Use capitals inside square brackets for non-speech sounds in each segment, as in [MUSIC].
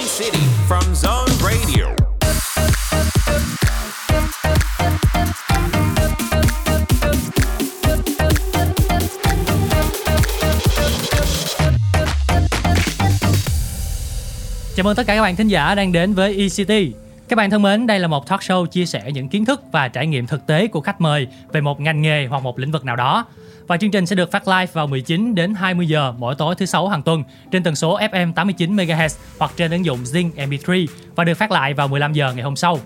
City from Zone Radio. Chào mừng tất cả các bạn thính giả đang đến với ECT. Các bạn thân mến, đây là một talk show chia sẻ những kiến thức và trải nghiệm thực tế của khách mời về một ngành nghề hoặc một lĩnh vực nào đó. Và chương trình sẽ được phát live vào 19 đến 20 giờ mỗi tối thứ sáu hàng tuần trên tần số FM 89 MHz hoặc trên ứng dụng Zing MP3 và được phát lại vào 15 giờ ngày hôm sau.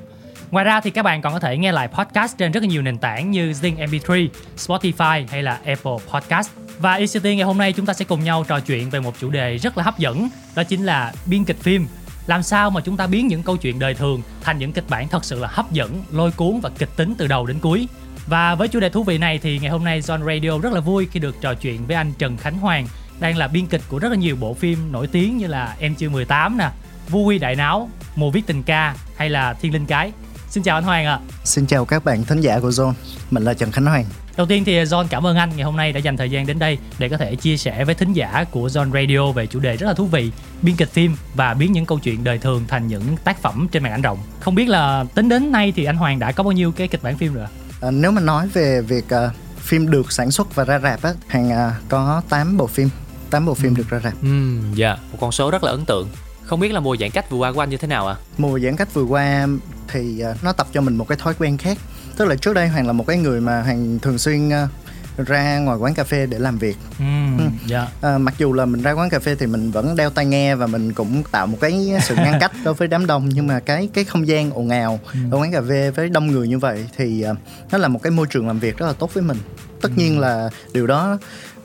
Ngoài ra thì các bạn còn có thể nghe lại podcast trên rất là nhiều nền tảng như Zing MP3, Spotify hay là Apple Podcast. Và ICT ngày hôm nay chúng ta sẽ cùng nhau trò chuyện về một chủ đề rất là hấp dẫn, đó chính là biên kịch phim. Làm sao mà chúng ta biến những câu chuyện đời thường thành những kịch bản thật sự là hấp dẫn, lôi cuốn và kịch tính từ đầu đến cuối. Và với chủ đề thú vị này thì ngày hôm nay John Radio rất là vui khi được trò chuyện với anh Trần Khánh Hoàng, đang là biên kịch của rất là nhiều bộ phim nổi tiếng như là Em chưa 18 nè, Vui đại náo, Mùa viết tình ca hay là Thiên linh cái. Xin chào anh Hoàng ạ. Xin chào các bạn thính giả của Zone, mình là Trần Khánh Hoàng. Đầu tiên thì John cảm ơn anh ngày hôm nay đã dành thời gian đến đây để có thể chia sẻ với thính giả của John Radio về chủ đề rất là thú vị, biên kịch phim và biến những câu chuyện đời thường thành những tác phẩm trên màn ảnh rộng. Không biết là tính đến nay thì anh Hoàng đã có bao nhiêu cái kịch bản phim rồi? À, nếu mà nói về việc à, phim được sản xuất và ra rạp á, hàng à, có 8 bộ phim, 8 bộ phim được ra rạp. Ừ, dạ, một con số rất là ấn tượng. Không biết là mùa giãn cách vừa qua của anh như thế nào ạ? Mùa giãn cách vừa qua thì à, nó tập cho mình một cái thói quen khác. Tức là trước đây Hoàng là một cái người mà Hoàng thường xuyên à, ra ngoài quán cà phê để làm việc. Ừm, Ừ. dạ. À, mặc dù là mình ra quán cà phê thì mình vẫn đeo tai nghe và mình cũng tạo một cái sự ngăn cách đối với đám đông nhưng mà cái cái không gian ồn ào ở quán cà phê với đông người như vậy thì à, nó là một cái môi trường làm việc rất là tốt với mình tất nhiên là điều đó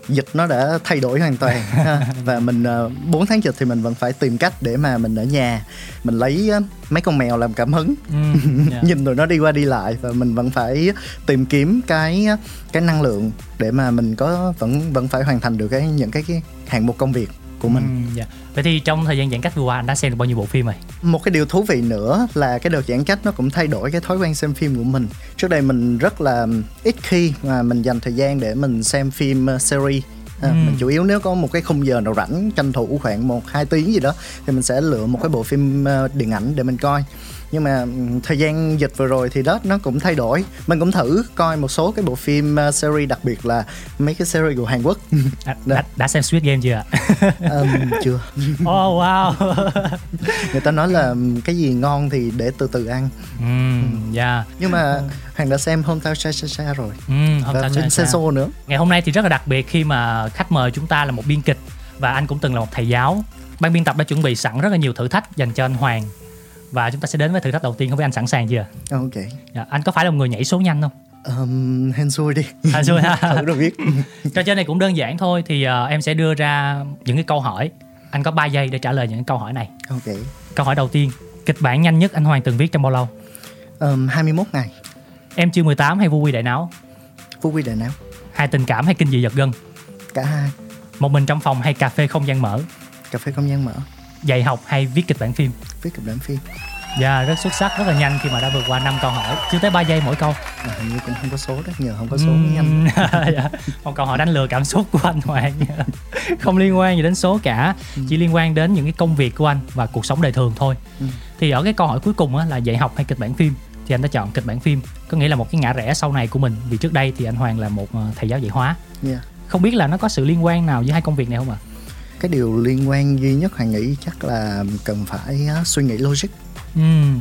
dịch nó đã thay đổi hoàn toàn [LAUGHS] và mình uh, 4 tháng dịch thì mình vẫn phải tìm cách để mà mình ở nhà mình lấy mấy con mèo làm cảm hứng. Ừm, dạ. [LAUGHS] nhìn tụi nó đi qua đi lại và mình vẫn phải tìm kiếm cái cái năng lượng để mà mình có vẫn vẫn phải hoàn thành được cái những cái, cái hạng mục công việc của mình Ừm, dạ. Vậy thì trong thời gian giãn cách vừa qua anh đã xem được bao nhiêu bộ phim rồi? một cái điều thú vị nữa là cái đợt giãn cách nó cũng thay đổi cái thói quen xem phim của mình trước đây mình rất là ít khi mà mình dành thời gian để mình xem phim uh, series À, Ừm. mình chủ yếu nếu có một cái khung giờ nào rảnh tranh thủ khoảng một hai tiếng gì đó thì mình sẽ lựa một cái bộ phim uh, điện ảnh để mình coi nhưng mà ừm, thời gian dịch vừa rồi thì đó nó cũng thay đổi mình cũng thử coi một số cái bộ phim uh, series đặc biệt là mấy cái series của Hàn Quốc À, [LAUGHS] đã, đã xem Squid Game chưa ạ? [LAUGHS] Ừm, chưa [LAUGHS] oh wow. người ta nói là ừm, cái gì ngon thì để từ từ ăn Ừm, dạ. nhưng mà Hoàng đã xem Hometown Cha Cha Cha rồi hôm và? Senso nữa Ngày hôm nay thì rất là đặc biệt khi mà khách mời chúng ta là một biên kịch và anh cũng từng là một thầy giáo. Ban biên tập đã chuẩn bị sẵn rất là nhiều thử thách dành cho anh Hoàng. Và chúng ta sẽ đến với thử thách đầu tiên, không biết anh sẵn sàng chưa? ok Dạ, anh có phải là một người nhảy số nhanh không? um, hên xui đi À, rồi ha. [LAUGHS] thử rồi biết Trò chơi này cũng đơn giản thôi thì ờ, em sẽ đưa ra những cái câu hỏi. Anh có 3 giây để trả lời những câu hỏi này. ok Câu hỏi đầu tiên, kịch bản nhanh nhất anh Hoàng từng viết trong bao lâu? um, 21 ngày Em chưa 18 hay vui đại não? Phú Quy Đại Não Hai tình cảm hay kinh dị giật gân? cả hai Một mình trong phòng hay cà phê không gian mở? cà phê không gian mở Dạy học hay viết kịch bản phim? viết kịch bản phim. Dạ rất xuất sắc, rất là nhanh khi mà đã vượt qua 5 câu hỏi. Chưa tới 3 giây mỗi câu. À, hình như cũng không có số đó nhờ không có số mới nhanh. [LAUGHS] dạ. Một câu hỏi đánh lừa cảm xúc của anh Hoàng. [LAUGHS] Không liên quan gì đến số cả Chỉ liên quan đến những cái công việc của anh Và cuộc sống đời thường thôi. Ừ. Thì ở cái câu hỏi cuối cùng á, là dạy học hay kịch bản phim? Thì anh đã chọn kịch bản phim. Có nghĩa là một cái ngã rẽ sau này của mình. Vì trước đây thì anh Hoàng là một ờ, thầy giáo dạy hóa. Yeah. Không biết là nó có sự liên quan nào giữa hai công việc này không ạ? Cái điều liên quan duy nhất Hoàng nghĩ chắc là cần phải uh, suy nghĩ logic. Ừm,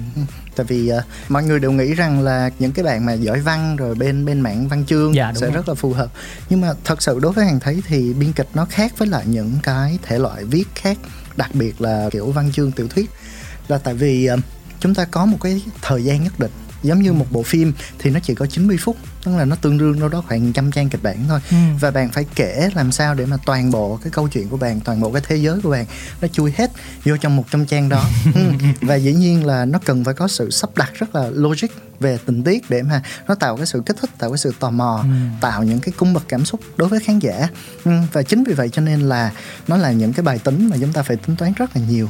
tại vì uh, mọi người đều nghĩ rằng là những cái bạn mà giỏi văn rồi bên bên mảng văn chương Dạ, sẽ rồi. rất là phù hợp. Nhưng mà thật sự đối với hàng thấy thì biên kịch nó khác với lại những cái thể loại viết khác đặc biệt là kiểu văn chương tiểu thuyết. Là tại vì uh, chúng ta có một cái thời gian nhất định giống như một bộ phim thì nó chỉ có 90 phút tức là nó tương đương đâu đó khoảng trăm trang kịch bản thôi Ừm. và bạn phải kể làm sao để mà toàn bộ cái câu chuyện của bạn toàn bộ cái thế giới của bạn nó chui hết vô trong một trăm trang đó [LAUGHS] Ừ. và dĩ nhiên là nó cần phải có sự sắp đặt rất là logic về tình tiết để mà nó tạo cái sự kích thích tạo cái sự tò mò Ừ. tạo những cái cung bậc cảm xúc đối với khán giả Ừ, và chính vì vậy cho nên là nó là những cái bài tính mà chúng ta phải tính toán rất là nhiều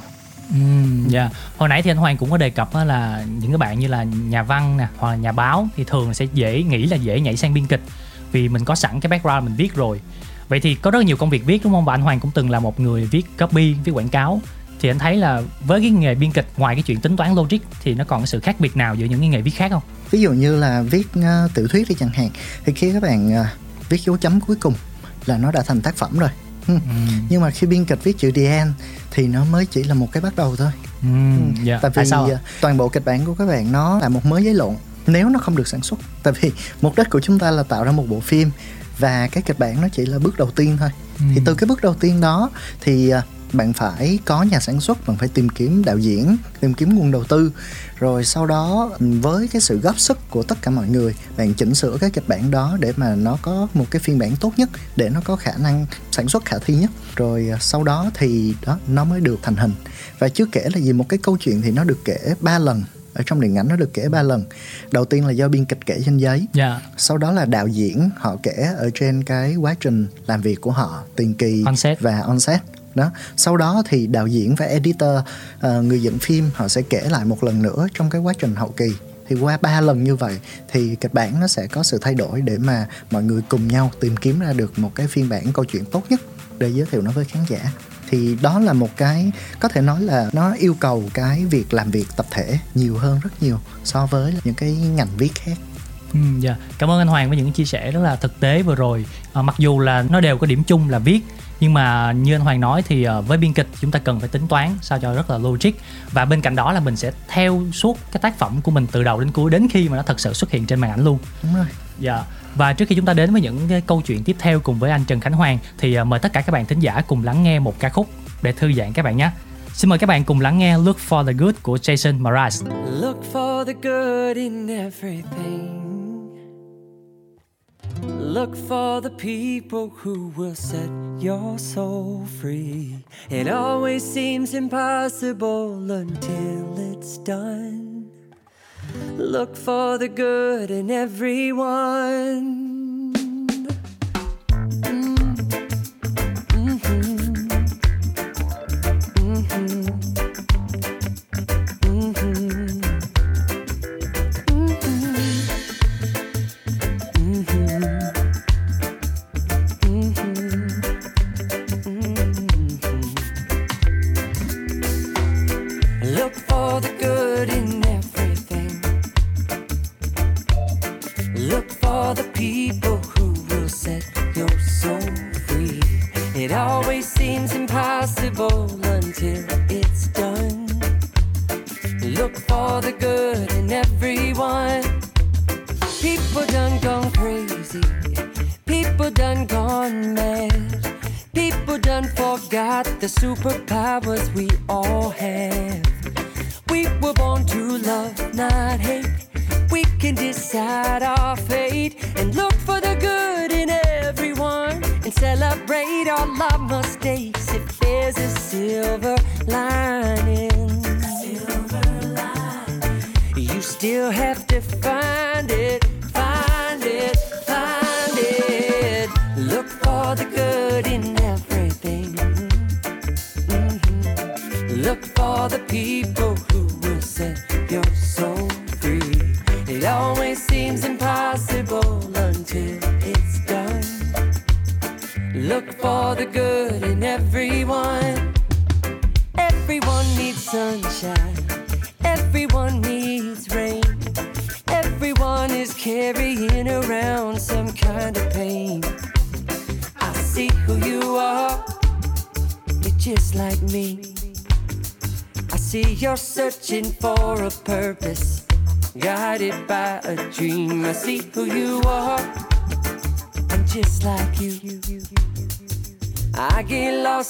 Ừm, dạ. Hồi nãy thì anh Hoàng cũng có đề cập á là những cái bạn như là nhà văn nè hoặc là nhà báo thì thường sẽ dễ nghĩ là dễ nhảy sang biên kịch vì mình có sẵn cái background mình viết rồi. Vậy thì có rất nhiều công việc viết đúng không? Và anh Hoàng cũng từng là một người viết copy, viết quảng cáo. thì anh thấy là với cái nghề biên kịch ngoài cái chuyện tính toán logic thì nó còn cái sự khác biệt nào giữa những cái nghề viết khác không ví dụ như là viết uh, tiểu thuyết đi chẳng hạn thì khi các bạn uh, viết dấu chấm cuối cùng là nó đã thành tác phẩm rồi ừ. Ừ. [LAUGHS] nhưng mà khi biên kịch viết chữ end thì nó mới chỉ là một cái bắt đầu thôi ừ. yeah. tại vì Tại sao ạ? uh, toàn bộ kịch bản của các bạn nó là một mớ giấy lộn nếu nó không được sản xuất tại vì mục đích của chúng ta là tạo ra một bộ phim và cái kịch bản nó chỉ là bước đầu tiên thôi Ừ. thì từ cái bước đầu tiên đó thì à, bạn phải có nhà sản xuất bạn phải tìm kiếm đạo diễn tìm kiếm nguồn đầu tư. Rồi sau đó với cái sự góp sức của tất cả mọi người bạn chỉnh sửa cái kịch bản đó để mà nó có một cái phiên bản tốt nhất để nó có khả năng sản xuất khả thi nhất. Rồi à, sau đó thì đó nó mới được thành hình. Và chưa kể là gì một cái câu chuyện thì nó được kể ba lần. Ở trong điện ảnh nó được kể ba lần. Đầu tiên là do biên kịch kể trên giấy. Dạ. Sau đó là đạo diễn họ kể ở trên cái quá trình làm việc của họ tiền kỳ On set. và on set đó sau đó thì đạo diễn và editor ờ, người dựng phim họ sẽ kể lại một lần nữa trong cái quá trình hậu kỳ thì qua ba lần như vậy thì kịch bản nó sẽ có sự thay đổi để mà mọi người cùng nhau tìm kiếm ra được một cái phiên bản câu chuyện tốt nhất để giới thiệu nó với khán giả thì đó là một cái có thể nói là nó yêu cầu cái việc làm việc tập thể nhiều hơn rất nhiều so với những cái ngành viết khác Ừ, dạ. Cảm ơn anh Hoàng với những chia sẻ rất là thực tế vừa rồi. À, mặc dù là nó đều có điểm chung là viết nhưng mà như anh Hoàng nói thì ờ, với biên kịch chúng ta cần phải tính toán sao cho rất là logic và bên cạnh đó là mình sẽ theo suốt cái tác phẩm của mình từ đầu đến cuối đến khi mà nó thật sự xuất hiện trên màn ảnh luôn. đúng rồi Dạ. Và trước khi chúng ta đến với những cái câu chuyện tiếp theo cùng với anh Trần Khánh Hoàng thì ờ, mời tất cả các bạn thính giả cùng lắng nghe một ca khúc để thư giãn các bạn nhé. Xin mời các bạn cùng lắng nghe Look for the Good của Jason Mraz. Look for the good in everything. Look for the people who will set your soul free. It always seems impossible until it's done. Look for the good in everyone.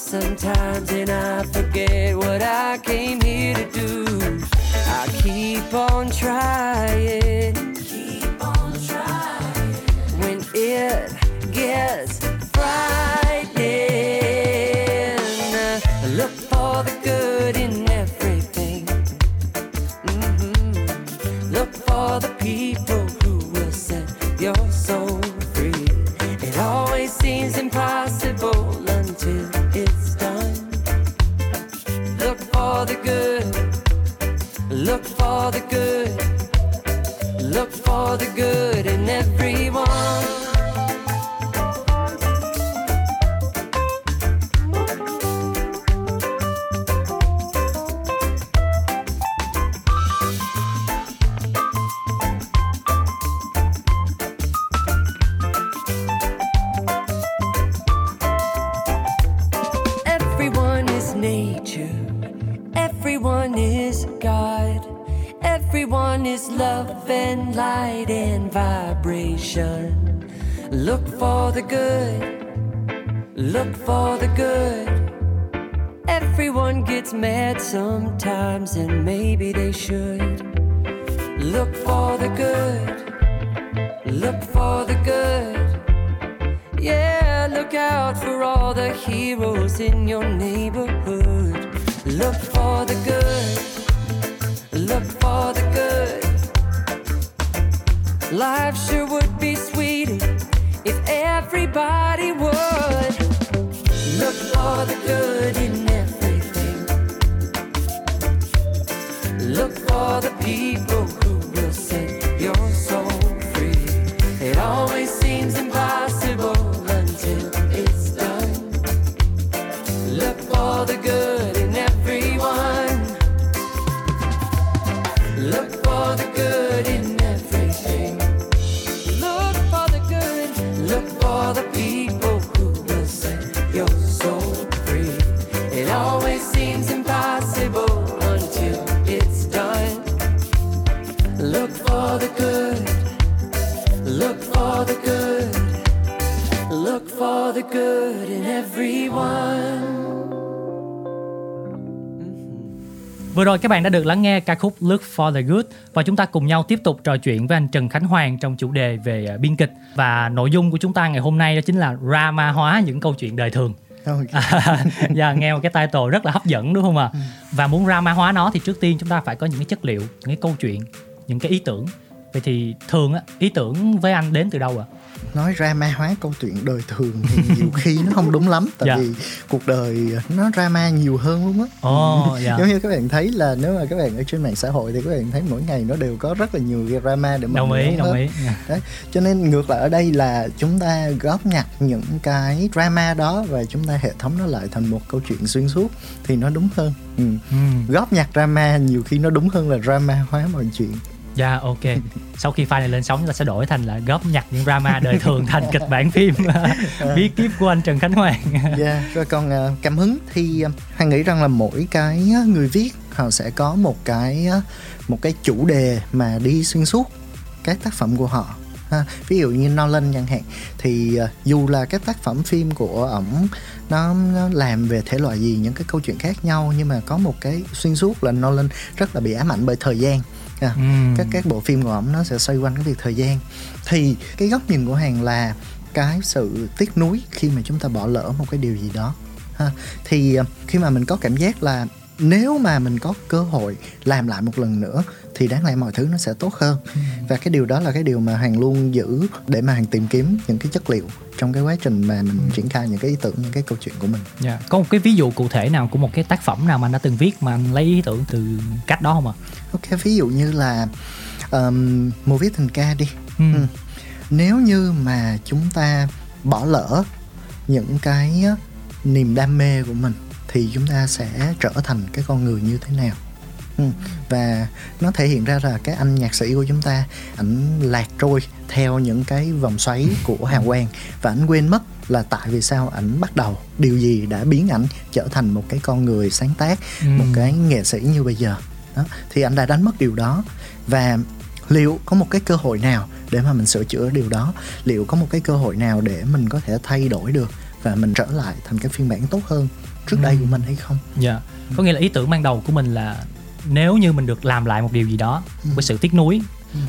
Sometimes and I forget what I came here to do. I keep on trying. Các bạn đã được lắng nghe ca khúc Look for the Good và chúng ta cùng nhau tiếp tục trò chuyện với anh Trần Khánh Hoàng trong chủ đề về à, biên kịch và nội dung của chúng ta ngày hôm nay đó chính là drama hóa những câu chuyện đời thường. Ok. [LAUGHS] Dạ nghe một cái title rất là hấp dẫn đúng không ạ? Và muốn drama hóa nó thì trước tiên chúng ta phải có những cái chất liệu, những cái câu chuyện, những cái ý tưởng. Vậy thì thường á, ý tưởng với anh đến từ đâu ạ? Nói drama hóa câu chuyện đời thường thì nhiều khi nó không đúng lắm tại Dạ. vì cuộc đời nó drama nhiều hơn luôn á Ồ, [LAUGHS] dạ. giống như các bạn thấy là nếu mà các bạn ở trên mạng xã hội thì các bạn thấy mỗi ngày nó đều có rất là nhiều drama để mà Đồng ý, đồng hết. ý. Dạ. Đấy. cho nên ngược lại ở đây là chúng ta góp nhặt những cái drama đó và chúng ta hệ thống nó lại thành một câu chuyện xuyên suốt thì nó đúng hơn ừ. Ừ. góp nhặt drama nhiều khi nó đúng hơn là drama hóa mọi chuyện Dạ ok. Sau khi file này lên sóng chúng ta sẽ đổi thành là góp nhặt những drama đời thường thành kịch bản phim [LAUGHS] bí kíp của anh Trần Khánh Hoàng. Yeah, rồi còn à, cảm hứng thì uh, Hoàng nghĩ rằng là mỗi cái á, người viết họ sẽ có một cái một cái chủ đề mà đi xuyên suốt cái tác phẩm của họ. Ha, ví dụ như Nolan chẳng hạn thì dù là cái tác phẩm phim của ổng nó, nó làm về thể loại gì những cái câu chuyện khác nhau nhưng mà có một cái xuyên suốt là Nolan rất là bị ám ảnh bởi thời gian Ha, Ừm. các các bộ phim của ổng nó sẽ xoay quanh cái việc thời gian. Thì cái góc nhìn của hàng là cái sự tiếc nuối khi mà chúng ta bỏ lỡ một cái điều gì đó ha. Thì ờ, khi mà mình có cảm giác là nếu mà mình có cơ hội làm lại một lần nữa thì đáng lẽ mọi thứ nó sẽ tốt hơn và cái điều đó là cái điều mà hàng luôn giữ để mà hàng tìm kiếm những cái chất liệu trong cái quá trình mà mình triển khai những cái ý tưởng những cái câu chuyện của mình Dạ. Có một cái ví dụ cụ thể nào của một cái tác phẩm nào mà anh đã từng viết mà anh lấy ý tưởng từ cách đó không ạ? ok ví dụ như là um, một viết tình ca đi Ừ. Ừ. nếu như mà chúng ta bỏ lỡ những cái niềm đam mê của mình thì chúng ta sẽ trở thành cái con người như thế nào ừ. và nó thể hiện ra là cái anh nhạc sĩ của chúng ta ảnh lạc trôi theo những cái vòng xoáy của hào quang và ảnh quên mất là tại vì sao ảnh bắt đầu điều gì đã biến ảnh trở thành một cái con người sáng tác Ừ. một cái nghệ sĩ như bây giờ đó thì anh đã đánh mất điều đó và liệu có một cái cơ hội nào để mà mình sửa chữa điều đó liệu có một cái cơ hội nào để mình có thể thay đổi được và mình trở lại thành cái phiên bản tốt hơn trước đây của mình hay không Dạ. Có nghĩa là ý tưởng ban đầu của mình là nếu như mình được làm lại một điều gì đó với sự tiếc nuối.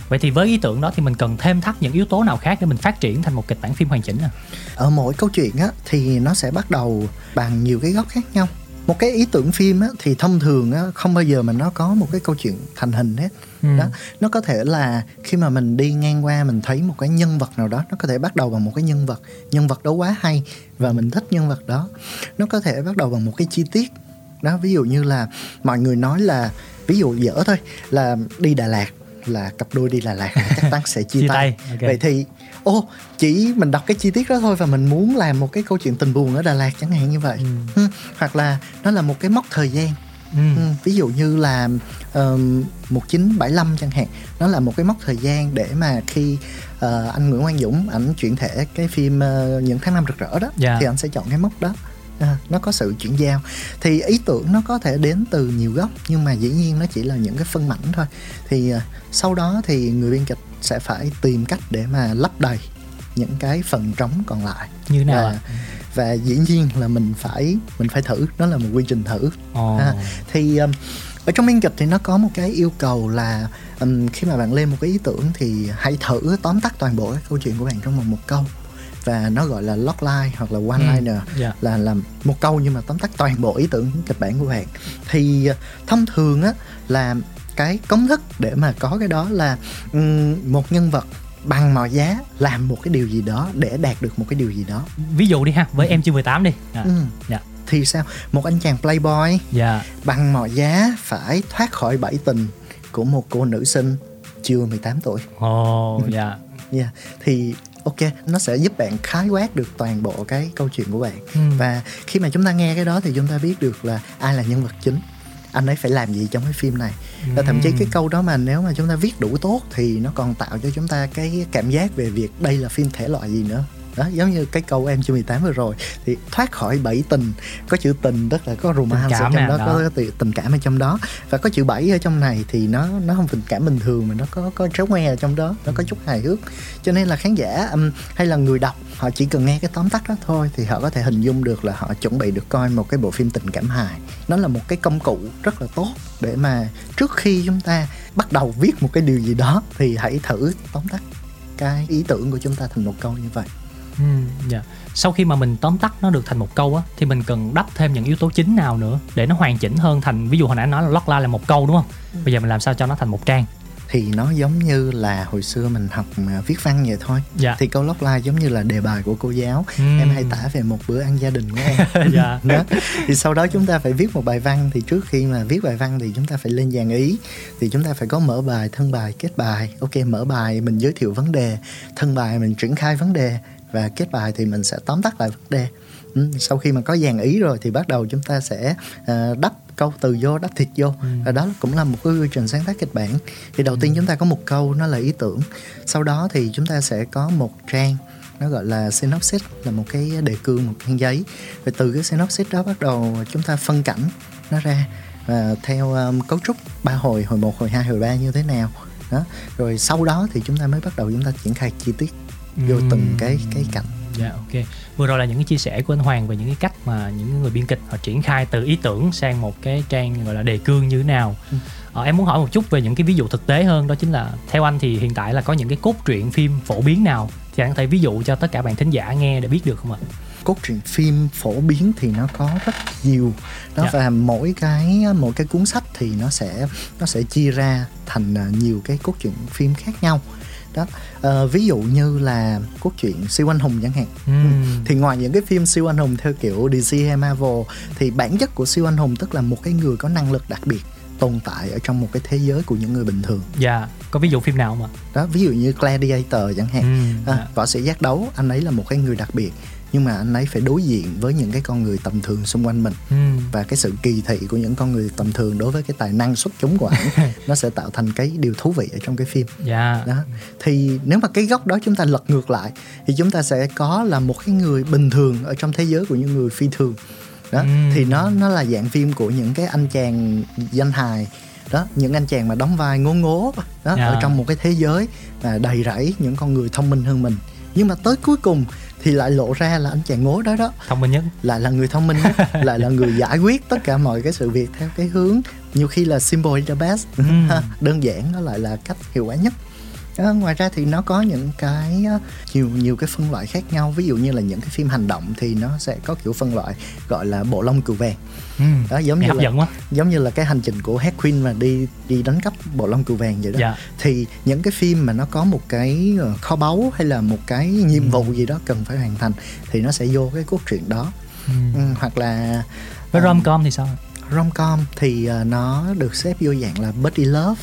Vậy thì với ý tưởng đó thì mình cần thêm thắt những yếu tố nào khác để mình phát triển thành một kịch bản phim hoàn chỉnh à? ở mỗi câu chuyện á thì nó sẽ bắt đầu bằng nhiều cái góc khác nhau. Một cái ý tưởng phim á thì thông thường á không bao giờ mà nó có một cái câu chuyện thành hình hết. Ừ. đó nó có thể là khi mà mình đi ngang qua mình thấy một cái nhân vật nào đó nó có thể bắt đầu bằng một cái nhân vật. Nhân vật đó quá hay và mình thích nhân vật đó. Nó có thể bắt đầu bằng một cái chi tiết đó ví dụ như là mọi người nói là ví dụ dở thôi là đi Đà Lạt là cặp đôi đi Đà Lạt chắc chắn sẽ chia, [LAUGHS] Chia tay, tay, ok. vậy thì ô chỉ mình đọc cái chi tiết đó thôi và mình muốn làm một cái câu chuyện tình buồn ở Đà Lạt chẳng hạn như vậy ừ. hoặc là nó là một cái mốc thời gian Ừ. Ví dụ như là um, 1975 chẳng hạn nó là một cái mốc thời gian để mà khi ờ, anh Nguyễn Quang Dũng ảnh chuyển thể cái phim ờ, những tháng năm rực rỡ đó Dạ. thì anh sẽ chọn cái mốc đó à, nó có sự chuyển giao. Thì ý tưởng nó có thể đến từ nhiều góc nhưng mà dĩ nhiên nó chỉ là những cái phân mảnh thôi. Thì à, sau đó thì người biên kịch sẽ phải tìm cách để mà lấp đầy những cái phần trống còn lại. Như nào và, và dĩ nhiên là mình phải mình phải thử nó là một quy trình thử. Ồ. ha. thì um, ở trong biên kịch thì nó có một cái yêu cầu là um, khi mà bạn lên một cái ý tưởng thì hãy thử tóm tắt toàn bộ cái câu chuyện của bạn trong vòng một câu và nó gọi là logline hoặc là one liner dạ. là làm một câu nhưng mà tóm tắt toàn bộ ý tưởng kịch bản của bạn. Thì uh, thông thường á là cái công thức để mà có cái đó là um, một nhân vật bằng mọi giá làm một cái điều gì đó để đạt được một cái điều gì đó. Ví dụ đi ha với em chưa 18 đi. À, ừ. dạ. Thì sao? Một anh chàng playboy dạ. bằng mọi giá phải thoát khỏi bẫy tình của một cô nữ sinh chưa 18 tuổi. ồ [LAUGHS] dạ. Yeah. Thì ok, nó sẽ giúp bạn khái quát được toàn bộ cái câu chuyện của bạn. Ừ. Và khi mà chúng ta nghe cái đó thì chúng ta biết được là ai là nhân vật chính. Anh ấy phải làm gì trong cái phim này. Và thậm chí cái câu đó mà nếu mà chúng ta viết đủ tốt thì nó còn tạo cho chúng ta cái cảm giác về việc đây là phim thể loại gì nữa. Đó, giống như cái câu em chưa 18 vừa rồi. Thì thoát khỏi bẫy tình có chữ tình tức là có romance ở trong đó, đó. có tình cảm ở trong đó. Và có chữ bẫy ở trong này thì nó nó không tình cảm bình thường mà nó có có tréo ngoe ở trong đó nó có chút hài hước. Cho nên là khán giả um, hay là người đọc họ chỉ cần nghe cái tóm tắt đó thôi thì họ có thể hình dung được là họ chuẩn bị được coi một cái bộ phim tình cảm hài. Nó là một cái công cụ rất là tốt để mà trước khi chúng ta bắt đầu viết một cái điều gì đó thì hãy thử tóm tắt cái ý tưởng của chúng ta thành một câu như vậy Ừ, dạ. Sau khi mà mình tóm tắt nó được thành một câu á thì mình cần đắp thêm những yếu tố chính nào nữa để nó hoàn chỉnh hơn thành ví dụ hồi nãy nói là logline là một câu đúng không? Bây giờ mình làm sao cho nó thành một trang. thì nó giống như là hồi xưa mình học à, viết văn vậy thôi Dạ. thì câu logline giống như là đề bài của cô giáo Ừm. em hãy tả về một bữa ăn gia đình của em [LAUGHS] Dạ. [LAUGHS] đó. thì sau đó chúng ta phải viết một bài văn thì trước khi mà viết bài văn thì chúng ta phải lên dàn ý thì chúng ta phải có mở bài thân bài kết bài ok mở bài mình giới thiệu vấn đề thân bài mình triển khai vấn đề và kết bài thì mình sẽ tóm tắt lại vấn đề. Ừ, sau khi mà có dàn ý rồi thì bắt đầu chúng ta sẽ à, đắp câu từ vô đắp thịt vô. Và đó cũng là một cái quy trình sáng tác kịch bản. Thì đầu tiên chúng ta có một câu nó là ý tưởng. Sau đó thì chúng ta sẽ có một trang nó gọi là synopsis là một cái đề cương một trang giấy. Và từ cái synopsis đó bắt đầu chúng ta phân cảnh nó ra và theo um, cấu trúc ba hồi hồi một hồi hai hồi ba như thế nào. Đó. Rồi sau đó thì chúng ta mới bắt đầu chúng ta triển khai chi tiết vô Ừm. từng cái cái cảnh Dạ ok. Vừa rồi là những cái chia sẻ của anh Hoàng về những cái cách mà những người biên kịch họ triển khai từ ý tưởng sang một cái trang gọi là đề cương như thế nào. Ừ. Ờ, em muốn hỏi một chút về những cái ví dụ thực tế hơn đó chính là theo anh thì hiện tại là có những cái cốt truyện phim phổ biến nào thì anh có thể ví dụ cho tất cả bạn thính giả nghe để biết được không ạ? cốt truyện phim phổ biến thì nó có rất nhiều đó Dạ. và mỗi cái mỗi cái cuốn sách thì nó sẽ nó sẽ chia ra thành à, nhiều cái cốt truyện phim khác nhau đó. Ờ, ví dụ như là cốt truyện siêu anh hùng chẳng hạn. Ừm. thì ngoài những cái phim siêu anh hùng theo kiểu DC hay Marvel thì bản chất của siêu anh hùng tức là một cái người có năng lực đặc biệt tồn tại ở trong một cái thế giới của những người bình thường. Dạ, có ví dụ phim nào không ạ? đó ví dụ như Gladiator chẳng hạn. Ừm, à, võ sĩ giác đấu anh ấy là một cái người đặc biệt nhưng mà anh ấy phải đối diện với những cái con người tầm thường xung quanh mình Ừm. và cái sự kỳ thị của những con người tầm thường đối với cái tài năng xuất chúng của ảnh [LAUGHS] nó sẽ tạo thành cái điều thú vị ở trong cái phim Dạ. đó thì nếu mà cái góc đó chúng ta lật ngược lại thì chúng ta sẽ có là một cái người bình thường ở trong thế giới của những người phi thường đó Ừm. thì nó nó là dạng phim của những cái anh chàng danh hài đó những anh chàng mà đóng vai ngố ngố đó Dạ. ở trong một cái thế giới mà đầy rẫy những con người thông minh hơn mình nhưng mà tới cuối cùng thì lại lộ ra là anh chàng ngố đó đó Thông minh nhất. lại là người thông minh nhất [LAUGHS] lại là người giải quyết tất cả mọi cái sự việc theo cái hướng nhiều khi là simple is the best Ừm. [LAUGHS] đơn giản nó lại là cách hiệu quả nhất đó, ngoài ra thì nó có những cái uh, nhiều nhiều cái phân loại khác nhau ví dụ như là những cái phim hành động thì nó sẽ có kiểu phân loại gọi là bộ lông cừu vàng Ừm. đó giống Nghe như hấp là dẫn quá. giống như là cái hành trình của Harry Quinn mà đi đi đánh cắp bộ lông cừu vàng vậy đó Dạ. thì những cái phim mà nó có một cái ờ, kho báu hay là một cái nhiệm vụ gì đó cần phải hoàn thành thì nó sẽ vô cái cốt truyện đó Ừm. ừ, hoặc là Với ờ, rom-com thì sao? rom-com thì ờ, nó được xếp vô dạng là buddy love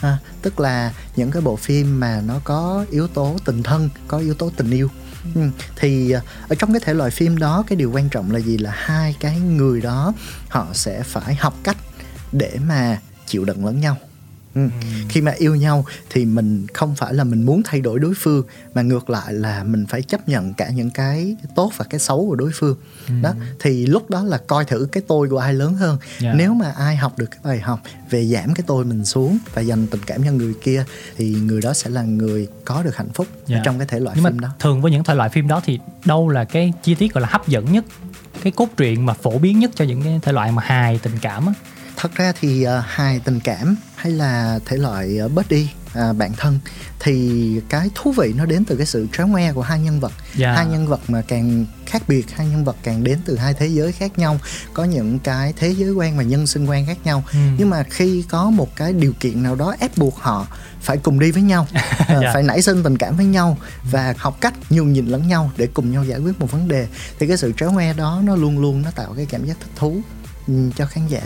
ha, tức là những cái bộ phim mà nó có yếu tố tình thân có yếu tố tình yêu. Ừ. thì ờ, ở trong cái thể loại phim đó cái điều quan trọng là gì? Là hai cái người đó họ sẽ phải học cách để mà chịu đựng lẫn nhau Ừ. khi mà yêu nhau thì mình không phải là mình muốn thay đổi đối phương mà ngược lại là mình phải chấp nhận cả những cái tốt và cái xấu của đối phương. Đó thì lúc đó là coi thử cái tôi của ai lớn hơn. Dạ. nếu mà ai học được cái bài học về giảm cái tôi mình xuống và dành tình cảm cho người kia thì người đó sẽ là người có được hạnh phúc Dạ. ở trong cái thể loại nhưng mà phim đó. thường với những thể loại phim đó thì đâu là cái chi tiết gọi là hấp dẫn nhất? Cái cốt truyện mà phổ biến nhất cho những cái thể loại mà hài tình cảm á thật ra thì uh, hài tình cảm hay là thể loại uh, buddy uh, bạn thân thì cái thú vị nó đến từ cái sự tréo ngoe của hai nhân vật Dạ. hai nhân vật mà càng khác biệt hai nhân vật càng đến từ hai thế giới khác nhau có những cái thế giới quan và nhân sinh quan khác nhau Ừ. nhưng mà khi có một cái điều kiện nào đó ép buộc họ phải cùng đi với nhau ờ, [LAUGHS] Dạ. phải nảy sinh tình cảm với nhau và học cách nhường nhịn lẫn nhau để cùng nhau giải quyết một vấn đề thì cái sự tréo ngoe đó nó luôn luôn nó tạo cái cảm giác thích thú ừ, cho khán giả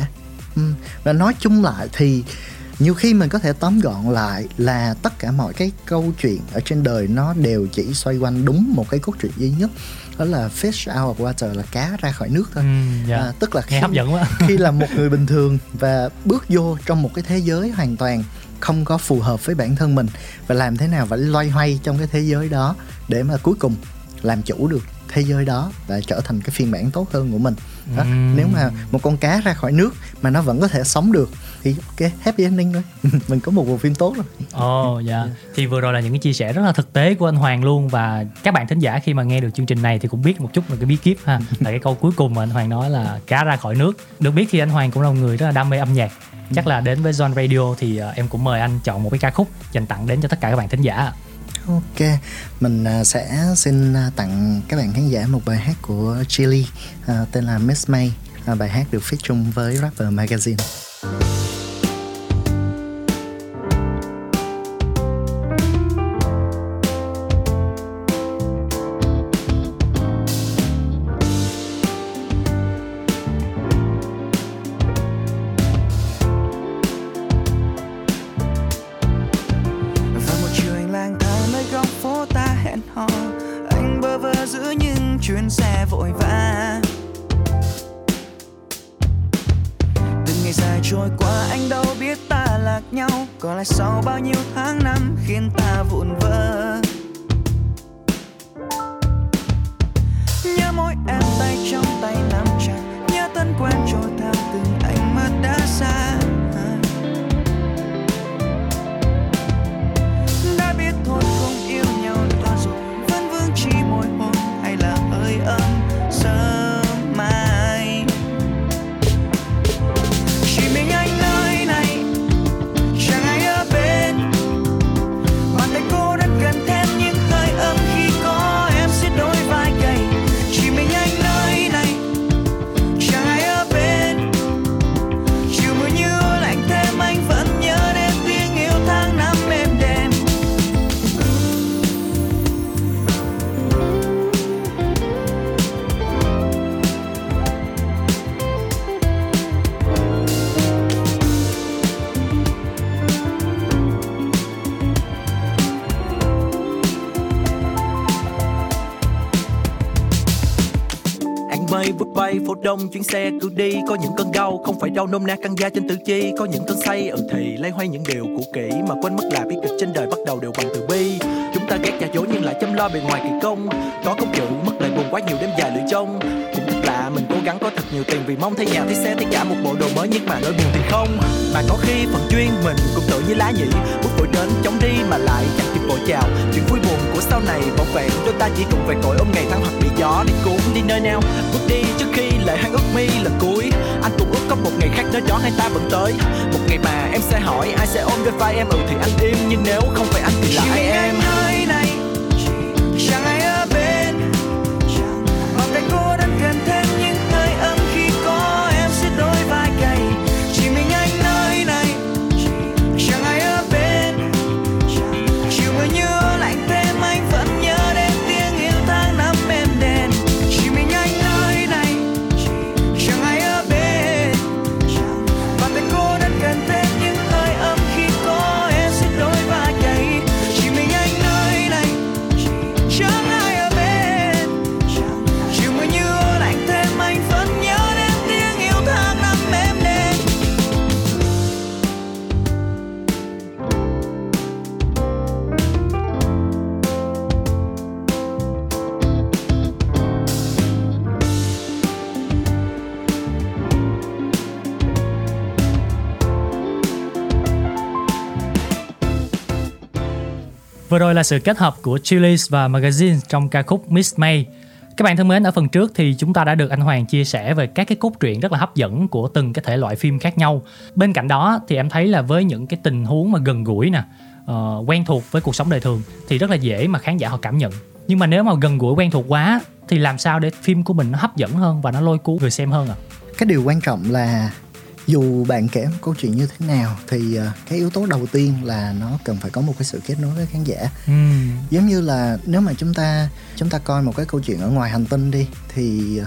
ừ. và nói chung lại thì nhiều khi mình có thể tóm gọn lại là tất cả mọi cái câu chuyện ở trên đời nó đều chỉ xoay quanh đúng một cái cốt truyện duy nhất đó là fish out of water là cá ra khỏi nước thôi Ừ, dạ. à, tức là nghe hấp dẫn quá [LAUGHS] khi là một người bình thường và bước vô trong một cái thế giới hoàn toàn không có phù hợp với bản thân mình và làm thế nào phải loay hoay trong cái thế giới đó để mà cuối cùng làm chủ được thế giới đó và trở thành cái phiên bản tốt hơn của mình đó. Ừm. nếu mà một con cá ra khỏi nước mà nó vẫn có thể sống được thì ok happy ending thôi. [LAUGHS] Mình có một bộ phim tốt rồi. Ồ dạ. Thì vừa rồi là những cái chia sẻ rất là thực tế của anh Hoàng luôn Và các bạn thính giả khi mà nghe được chương trình này Thì cũng biết một chút về cái bí kíp ha. Là cái câu cuối cùng mà anh Hoàng nói là cá ra khỏi nước. Được biết thì anh Hoàng cũng là một người rất là đam mê âm nhạc. Chắc là đến với Zone Radio thì ờ, em cũng mời anh chọn một cái ca khúc dành tặng đến cho tất cả các bạn thính giả Ok, mình à, sẽ xin à, tặng các bạn khán giả một bài hát của Chili à, tên là Miss May. Bài hát được viết chung với Rapper Magazine. Trôi qua, anh đâu biết ta lạc nhau. Có lẽ sau bao nhiêu tháng năm khiến ta vụn vỡ. Nhớ mỗi em tay trong tay nắm chặt, Nhớ thân quen trôi bay phố đông, chuyến xe cứ đi. Có những cơn đau, không phải đau nôm na căng da trên tử chi. Có những cơn say ừ thì lay hoay những điều cũ kỹ Mà quên mất là biết kịch trên đời bắt đầu đều bằng từ bi. Chúng ta ghét giả dối nhưng lại chăm lo bề ngoài kỳ công. Có công chữ mất lời buồn quá nhiều đêm dài lưỡi trông. Cũng thật lạ, mình cố gắng có thật nhiều tiền Vì mong thấy nhà thấy xe thấy cả một bộ đồ mới Nhưng mà nỗi buồn thì không. Mà có khi phần chuyên mình cũng tự như lá nhị, Bước vội đến chống đi mà lại chẳng kịp vội chào. Chuyện vui buồn sau này bảo vệ Đôi ta chỉ cùng về cội ôm ngày tháng hoặc bị gió đi cuốn đi nơi nào. Bước đi trước khi lời hai ước mi lần cuối. Anh cũng ước có một ngày khác nơi đó hai ta vẫn tới. Một ngày mà em sẽ hỏi ai sẽ ôm đôi vai em? Ừ thì anh im, nhưng nếu không rồi là sự kết hợp của Chili's và Magazine trong ca khúc Miss May. Các bạn thân mến, ở phần trước thì chúng ta đã được anh Hoàng chia sẻ về các cái cốt truyện rất là hấp dẫn của từng cái thể loại phim khác nhau. Bên cạnh đó thì em thấy là với những cái tình huống mà gần gũi nè, uh, quen thuộc với cuộc sống đời thường thì rất là dễ mà khán giả họ cảm nhận. Nhưng mà nếu mà gần gũi quen thuộc quá thì làm sao để phim của mình nó hấp dẫn hơn và nó lôi cuốn người xem hơn ạ? cái điều quan trọng là dù bạn kể một câu chuyện như thế nào thì ờ, cái yếu tố đầu tiên là nó cần phải có một cái sự kết nối với khán giả. Ừm, giống như là nếu mà chúng ta chúng ta coi một cái câu chuyện ở ngoài hành tinh đi thì ờ,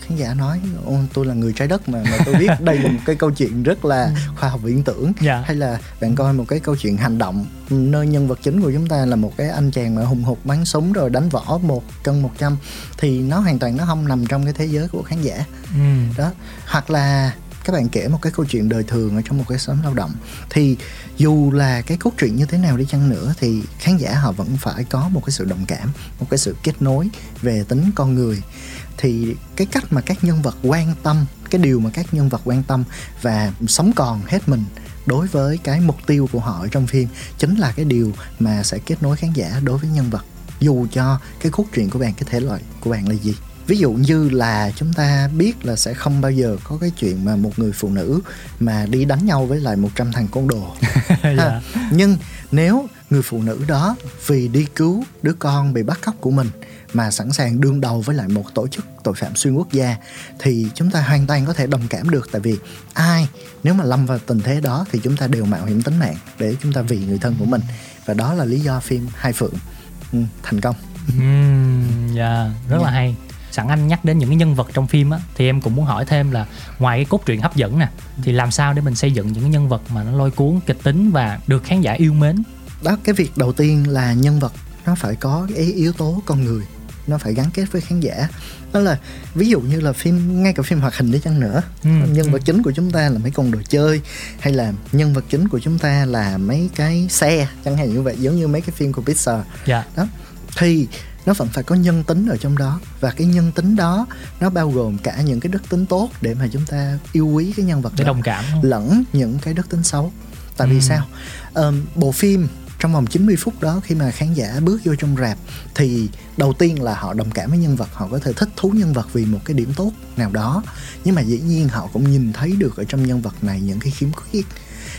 khán giả nói Ô, tôi là người trái đất mà mà tôi biết đây là một cái câu chuyện rất là khoa học viễn tưởng. Dạ. hay là bạn coi một cái câu chuyện hành động nơi nhân vật chính của chúng ta là một cái anh chàng mà hùng hục bắn súng rồi đánh võ một cân một trăm thì nó hoàn toàn nó không nằm trong cái thế giới của khán giả. Ừm, đó. Hoặc là các bạn kể một cái câu chuyện đời thường ở trong một cái xóm lao động, thì dù là cái cốt truyện như thế nào đi chăng nữa, thì khán giả họ vẫn phải có một cái sự đồng cảm, một cái sự kết nối về tính con người. Thì cái cách mà các nhân vật quan tâm, cái điều mà các nhân vật quan tâm và sống còn hết mình đối với cái mục tiêu của họ trong phim chính là cái điều mà sẽ kết nối khán giả đối với nhân vật, dù cho cái cốt truyện của bạn, cái thể loại của bạn là gì ví dụ như là chúng ta biết là sẽ không bao giờ có cái chuyện mà một người phụ nữ mà đi đánh nhau với lại 100 thằng côn đồ [LAUGHS] dạ. ha. nhưng nếu người phụ nữ đó vì đi cứu đứa con bị bắt cóc của mình mà sẵn sàng đương đầu với lại một tổ chức tội phạm xuyên quốc gia thì chúng ta hoàn toàn có thể đồng cảm được tại vì ai nếu mà lâm vào tình thế đó thì chúng ta đều mạo hiểm tính mạng để chúng ta vì người thân của mình và đó là lý do phim Hai Phượng ừ, thành công dạ, rất là hay. Sẵn anh nhắc đến những cái nhân vật trong phim á thì em cũng muốn hỏi thêm là ngoài cái cốt truyện hấp dẫn nè thì làm sao để mình xây dựng những cái nhân vật mà nó lôi cuốn kịch tính và được khán giả yêu mến. đó cái việc đầu tiên là nhân vật nó phải có cái yếu tố con người nó phải gắn kết với khán giả đó là ví dụ như là phim ngay cả phim hoạt hình đi chăng nữa Ừ, nhân vật chính của chúng ta là mấy con đồ chơi hay là nhân vật chính của chúng ta là mấy cái xe chẳng hạn như vậy giống như mấy cái phim của Pixar Dạ. đó thì nó vẫn phải có nhân tính ở trong đó và cái nhân tính đó nó bao gồm cả những cái đức tính tốt để mà chúng ta yêu quý cái nhân vật Để đó đồng cảm. không? lẫn những cái đức tính xấu tại vì Ừ. sao Ờm, bộ phim trong vòng 90 phút đó khi mà khán giả bước vô trong rạp thì đầu tiên là họ đồng cảm với nhân vật họ có thể thích thú nhân vật vì một cái điểm tốt nào đó nhưng mà dĩ nhiên họ cũng nhìn thấy được ở trong nhân vật này những cái khiếm khuyết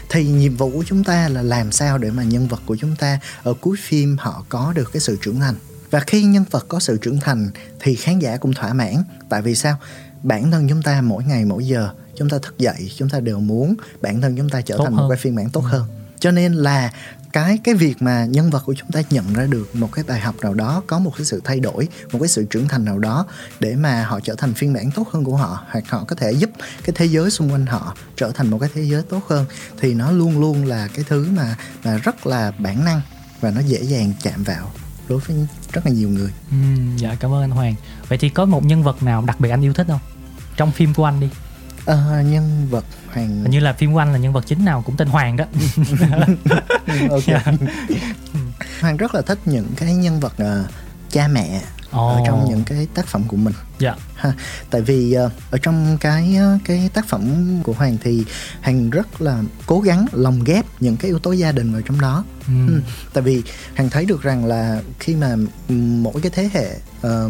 thì nhiệm vụ của chúng ta là làm sao để mà nhân vật của chúng ta ở cuối phim họ có được cái sự trưởng thành và khi nhân vật có sự trưởng thành thì khán giả cũng thỏa mãn. Tại vì sao? Bản thân chúng ta mỗi ngày mỗi giờ chúng ta thức dậy chúng ta đều muốn bản thân chúng ta trở Tốt thành hơn. một cái phiên bản tốt hơn. Cho nên là cái cái việc mà nhân vật của chúng ta nhận ra được một cái bài học nào đó có một cái sự thay đổi một cái sự trưởng thành nào đó để mà họ trở thành phiên bản tốt hơn của họ hoặc họ có thể giúp cái thế giới xung quanh họ trở thành một cái thế giới tốt hơn thì nó luôn luôn là cái thứ mà mà rất là bản năng và nó dễ dàng chạm vào đối với rất là nhiều người Ừm, dạ cảm ơn anh Hoàng. Vậy thì có một nhân vật nào đặc biệt anh yêu thích không? Trong phim của anh đi. Ờ, nhân vật hoàng Hình như là phim của anh là nhân vật chính nào cũng tên Hoàng đó. [LAUGHS] ok Dạ. hoàng rất là thích những cái nhân vật ờ, cha mẹ ở Ồ. trong những cái tác phẩm của mình Dạ. ha tại vì ờ, ở trong cái ờ, cái tác phẩm của hoàng thì hoàng rất là cố gắng lồng ghép những cái yếu tố gia đình vào trong đó. Ừ. tại vì hoàng thấy được rằng là khi mà mỗi cái thế hệ ờ,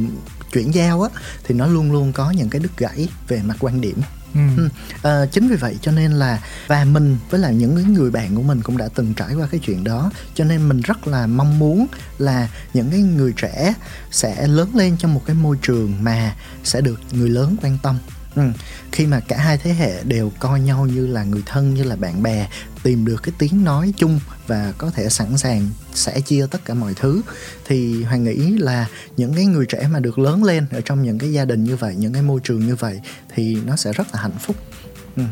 chuyển giao á thì nó luôn luôn có những cái đứt gãy về mặt quan điểm Ừm. Ừ. ừ. Ờ, chính vì vậy cho nên là, và mình với lại những cái người bạn của mình cũng đã từng trải qua cái chuyện đó cho nên mình rất là mong muốn là những cái người trẻ sẽ lớn lên trong một cái môi trường mà sẽ được người lớn quan tâm ừ. khi mà cả hai thế hệ đều coi nhau như là người thân, như là bạn bè tìm được cái tiếng nói chung và có thể sẵn sàng sẻ chia tất cả mọi thứ thì hoàng nghĩ là những cái người trẻ mà được lớn lên ở trong những cái gia đình như vậy những cái môi trường như vậy thì nó sẽ rất là hạnh phúc ừ.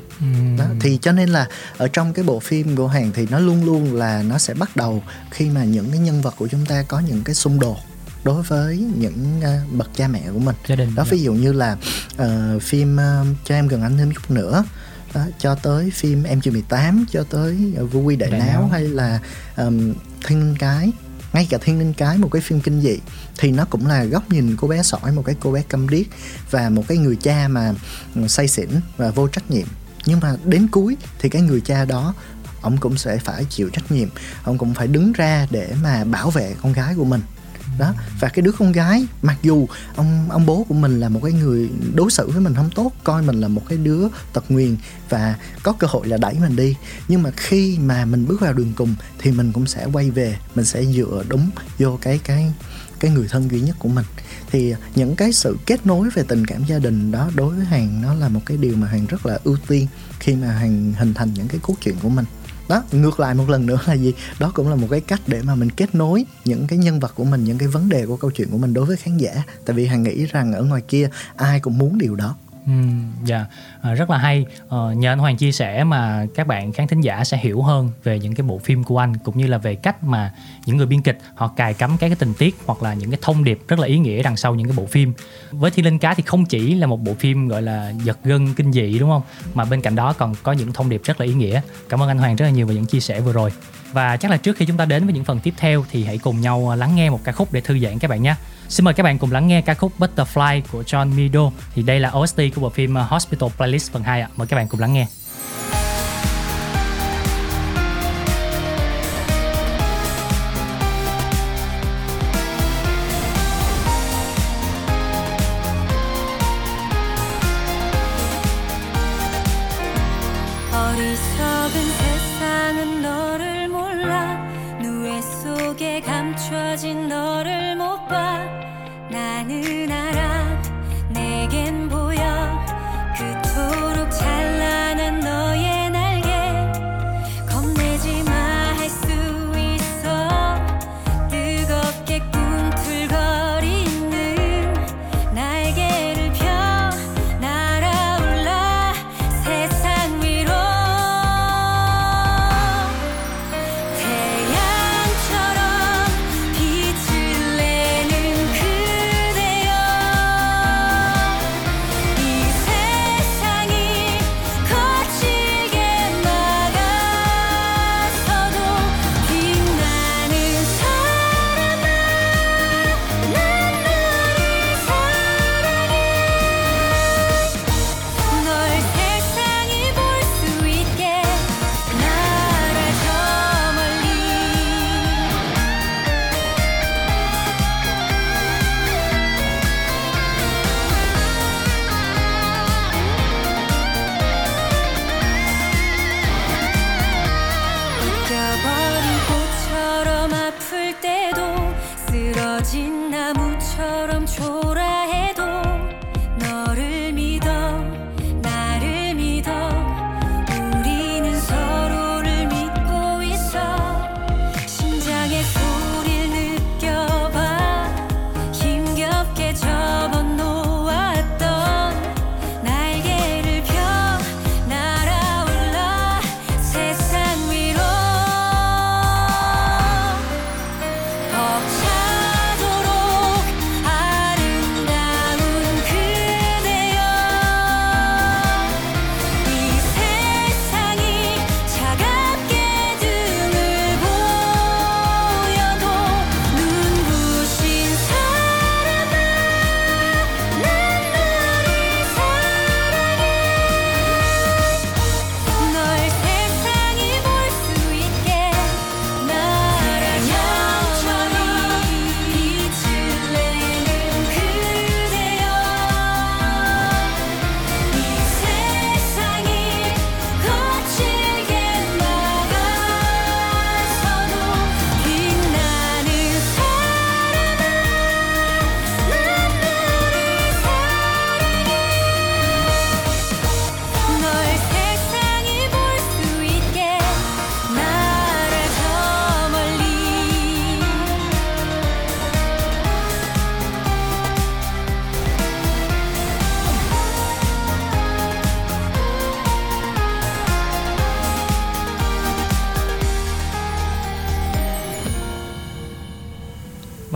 Đó thì cho nên là ở trong cái bộ phim của hoàng thì nó luôn luôn là nó sẽ bắt đầu khi mà những cái nhân vật của chúng ta có những cái xung đột đối với những ờ, bậc cha mẹ của mình Gia đình. đó dạ. ví dụ như là ờ, phim ờ, cho em gần anh thêm chút nữa đó, cho tới phim em chưa 18 cho tới uh, Vũ Quy Đại, Đại Náo, Náo. hay là um, Thiên Linh Cái. Ngay cả Thiên Linh Cái một cái phim kinh dị thì nó cũng là góc nhìn cô bé sỏi một cái cô bé câm điếc và một cái người cha mà ừ, say xỉn và vô trách nhiệm. Nhưng mà đến cuối thì cái người cha đó ông cũng sẽ phải chịu trách nhiệm. Ông cũng phải đứng ra để mà bảo vệ con gái của mình đó, và cái đứa con gái, mặc dù ông ông bố của mình là một cái người đối xử với mình không tốt, coi mình là một cái đứa tật nguyền và có cơ hội là đẩy mình đi, nhưng mà khi mà mình bước vào đường cùng thì mình cũng sẽ quay về, mình sẽ dựa đúng vô cái cái cái người thân duy nhất của mình. Thì những cái sự kết nối về tình cảm gia đình đó đối với hàng nó là một cái điều mà hàng rất là ưu tiên khi mà hàng hình thành những cái cốt truyện của mình đó, ngược lại một lần nữa là gì? Đó cũng là một cái cách để mà mình kết nối những cái nhân vật của mình, những cái vấn đề của câu chuyện của mình đối với khán giả. Tại vì hằng nghĩ rằng ở ngoài kia ai cũng muốn điều đó. Ừ, dạ. À, rất là hay. À, nhờ anh Hoàng chia sẻ mà các bạn khán thính giả sẽ hiểu hơn về những cái bộ phim của anh cũng như là về cách mà những người biên kịch họ cài cắm các cái tình tiết hoặc là những cái thông điệp rất là ý nghĩa đằng sau những cái bộ phim. Với Thi Linh Cá thì không chỉ là một bộ phim gọi là giật gân kinh dị đúng không? Mà bên cạnh đó còn có những thông điệp rất là ý nghĩa. Cảm ơn anh Hoàng rất là nhiều về những chia sẻ vừa rồi. Và chắc là trước khi chúng ta đến với những phần tiếp theo thì hãy cùng nhau lắng nghe một ca khúc để thư giãn các bạn nhé. Xin mời các bạn cùng lắng nghe ca khúc Butterfly của John Mido. Thì đây là OST của bộ phim ờ, Hospital Playlist phần 2 ạ. Mời các bạn cùng lắng nghe. 감춰진 너를 못 봐. 나는 알아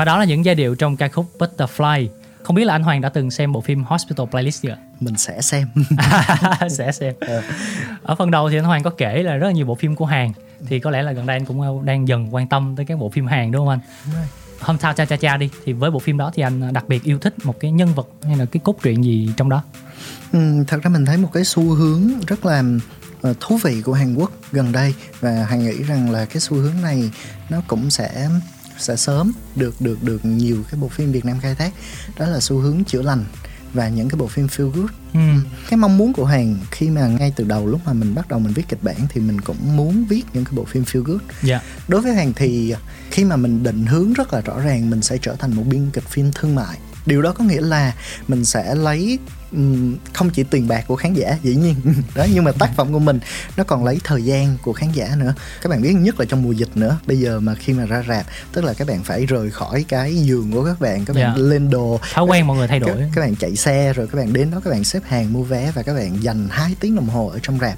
Và đó là những giai điệu trong ca khúc Butterfly. Không biết là anh Hoàng đã từng xem bộ phim Hospital Playlist chưa? mình sẽ xem [LAUGHS] sẽ xem. Ở phần đầu thì anh Hoàng có kể là rất là nhiều bộ phim của Hàn. Thì có lẽ là gần đây anh cũng đang dần quan tâm tới các bộ phim Hàn đúng không anh? Hometown Cha Cha Cha đi thì với bộ phim đó thì anh đặc biệt yêu thích một cái nhân vật hay là cái cốt truyện gì trong đó? Ừ, thật ra mình thấy một cái xu hướng rất là ờ, thú vị của Hàn Quốc gần đây và Hàn nghĩ rằng là cái xu hướng này nó cũng sẽ sẽ sớm được được được nhiều cái bộ phim Việt Nam khai thác đó là xu hướng chữa lành và những cái bộ phim feel good Ừ. cái mong muốn của Hàn khi mà ngay từ đầu lúc mà mình bắt đầu mình viết kịch bản thì mình cũng muốn viết những cái bộ phim feel good Dạ. đối với Hàn thì khi mà mình định hướng rất là rõ ràng mình sẽ trở thành một biên kịch phim thương mại điều đó có nghĩa là mình sẽ lấy không chỉ tiền bạc của khán giả dĩ nhiên [LAUGHS] đó nhưng mà tác phẩm của mình nó còn lấy thời gian của khán giả nữa các bạn biết nhất là trong mùa dịch nữa bây giờ mà khi mà ra rạp tức là các bạn phải rời khỏi cái giường của các bạn các bạn Dạ. lên đồ Thói quen mọi người thay các, đổi. các bạn chạy xe rồi các bạn đến đó các bạn xếp hàng mua vé và các bạn dành 2 tiếng đồng hồ ở trong rạp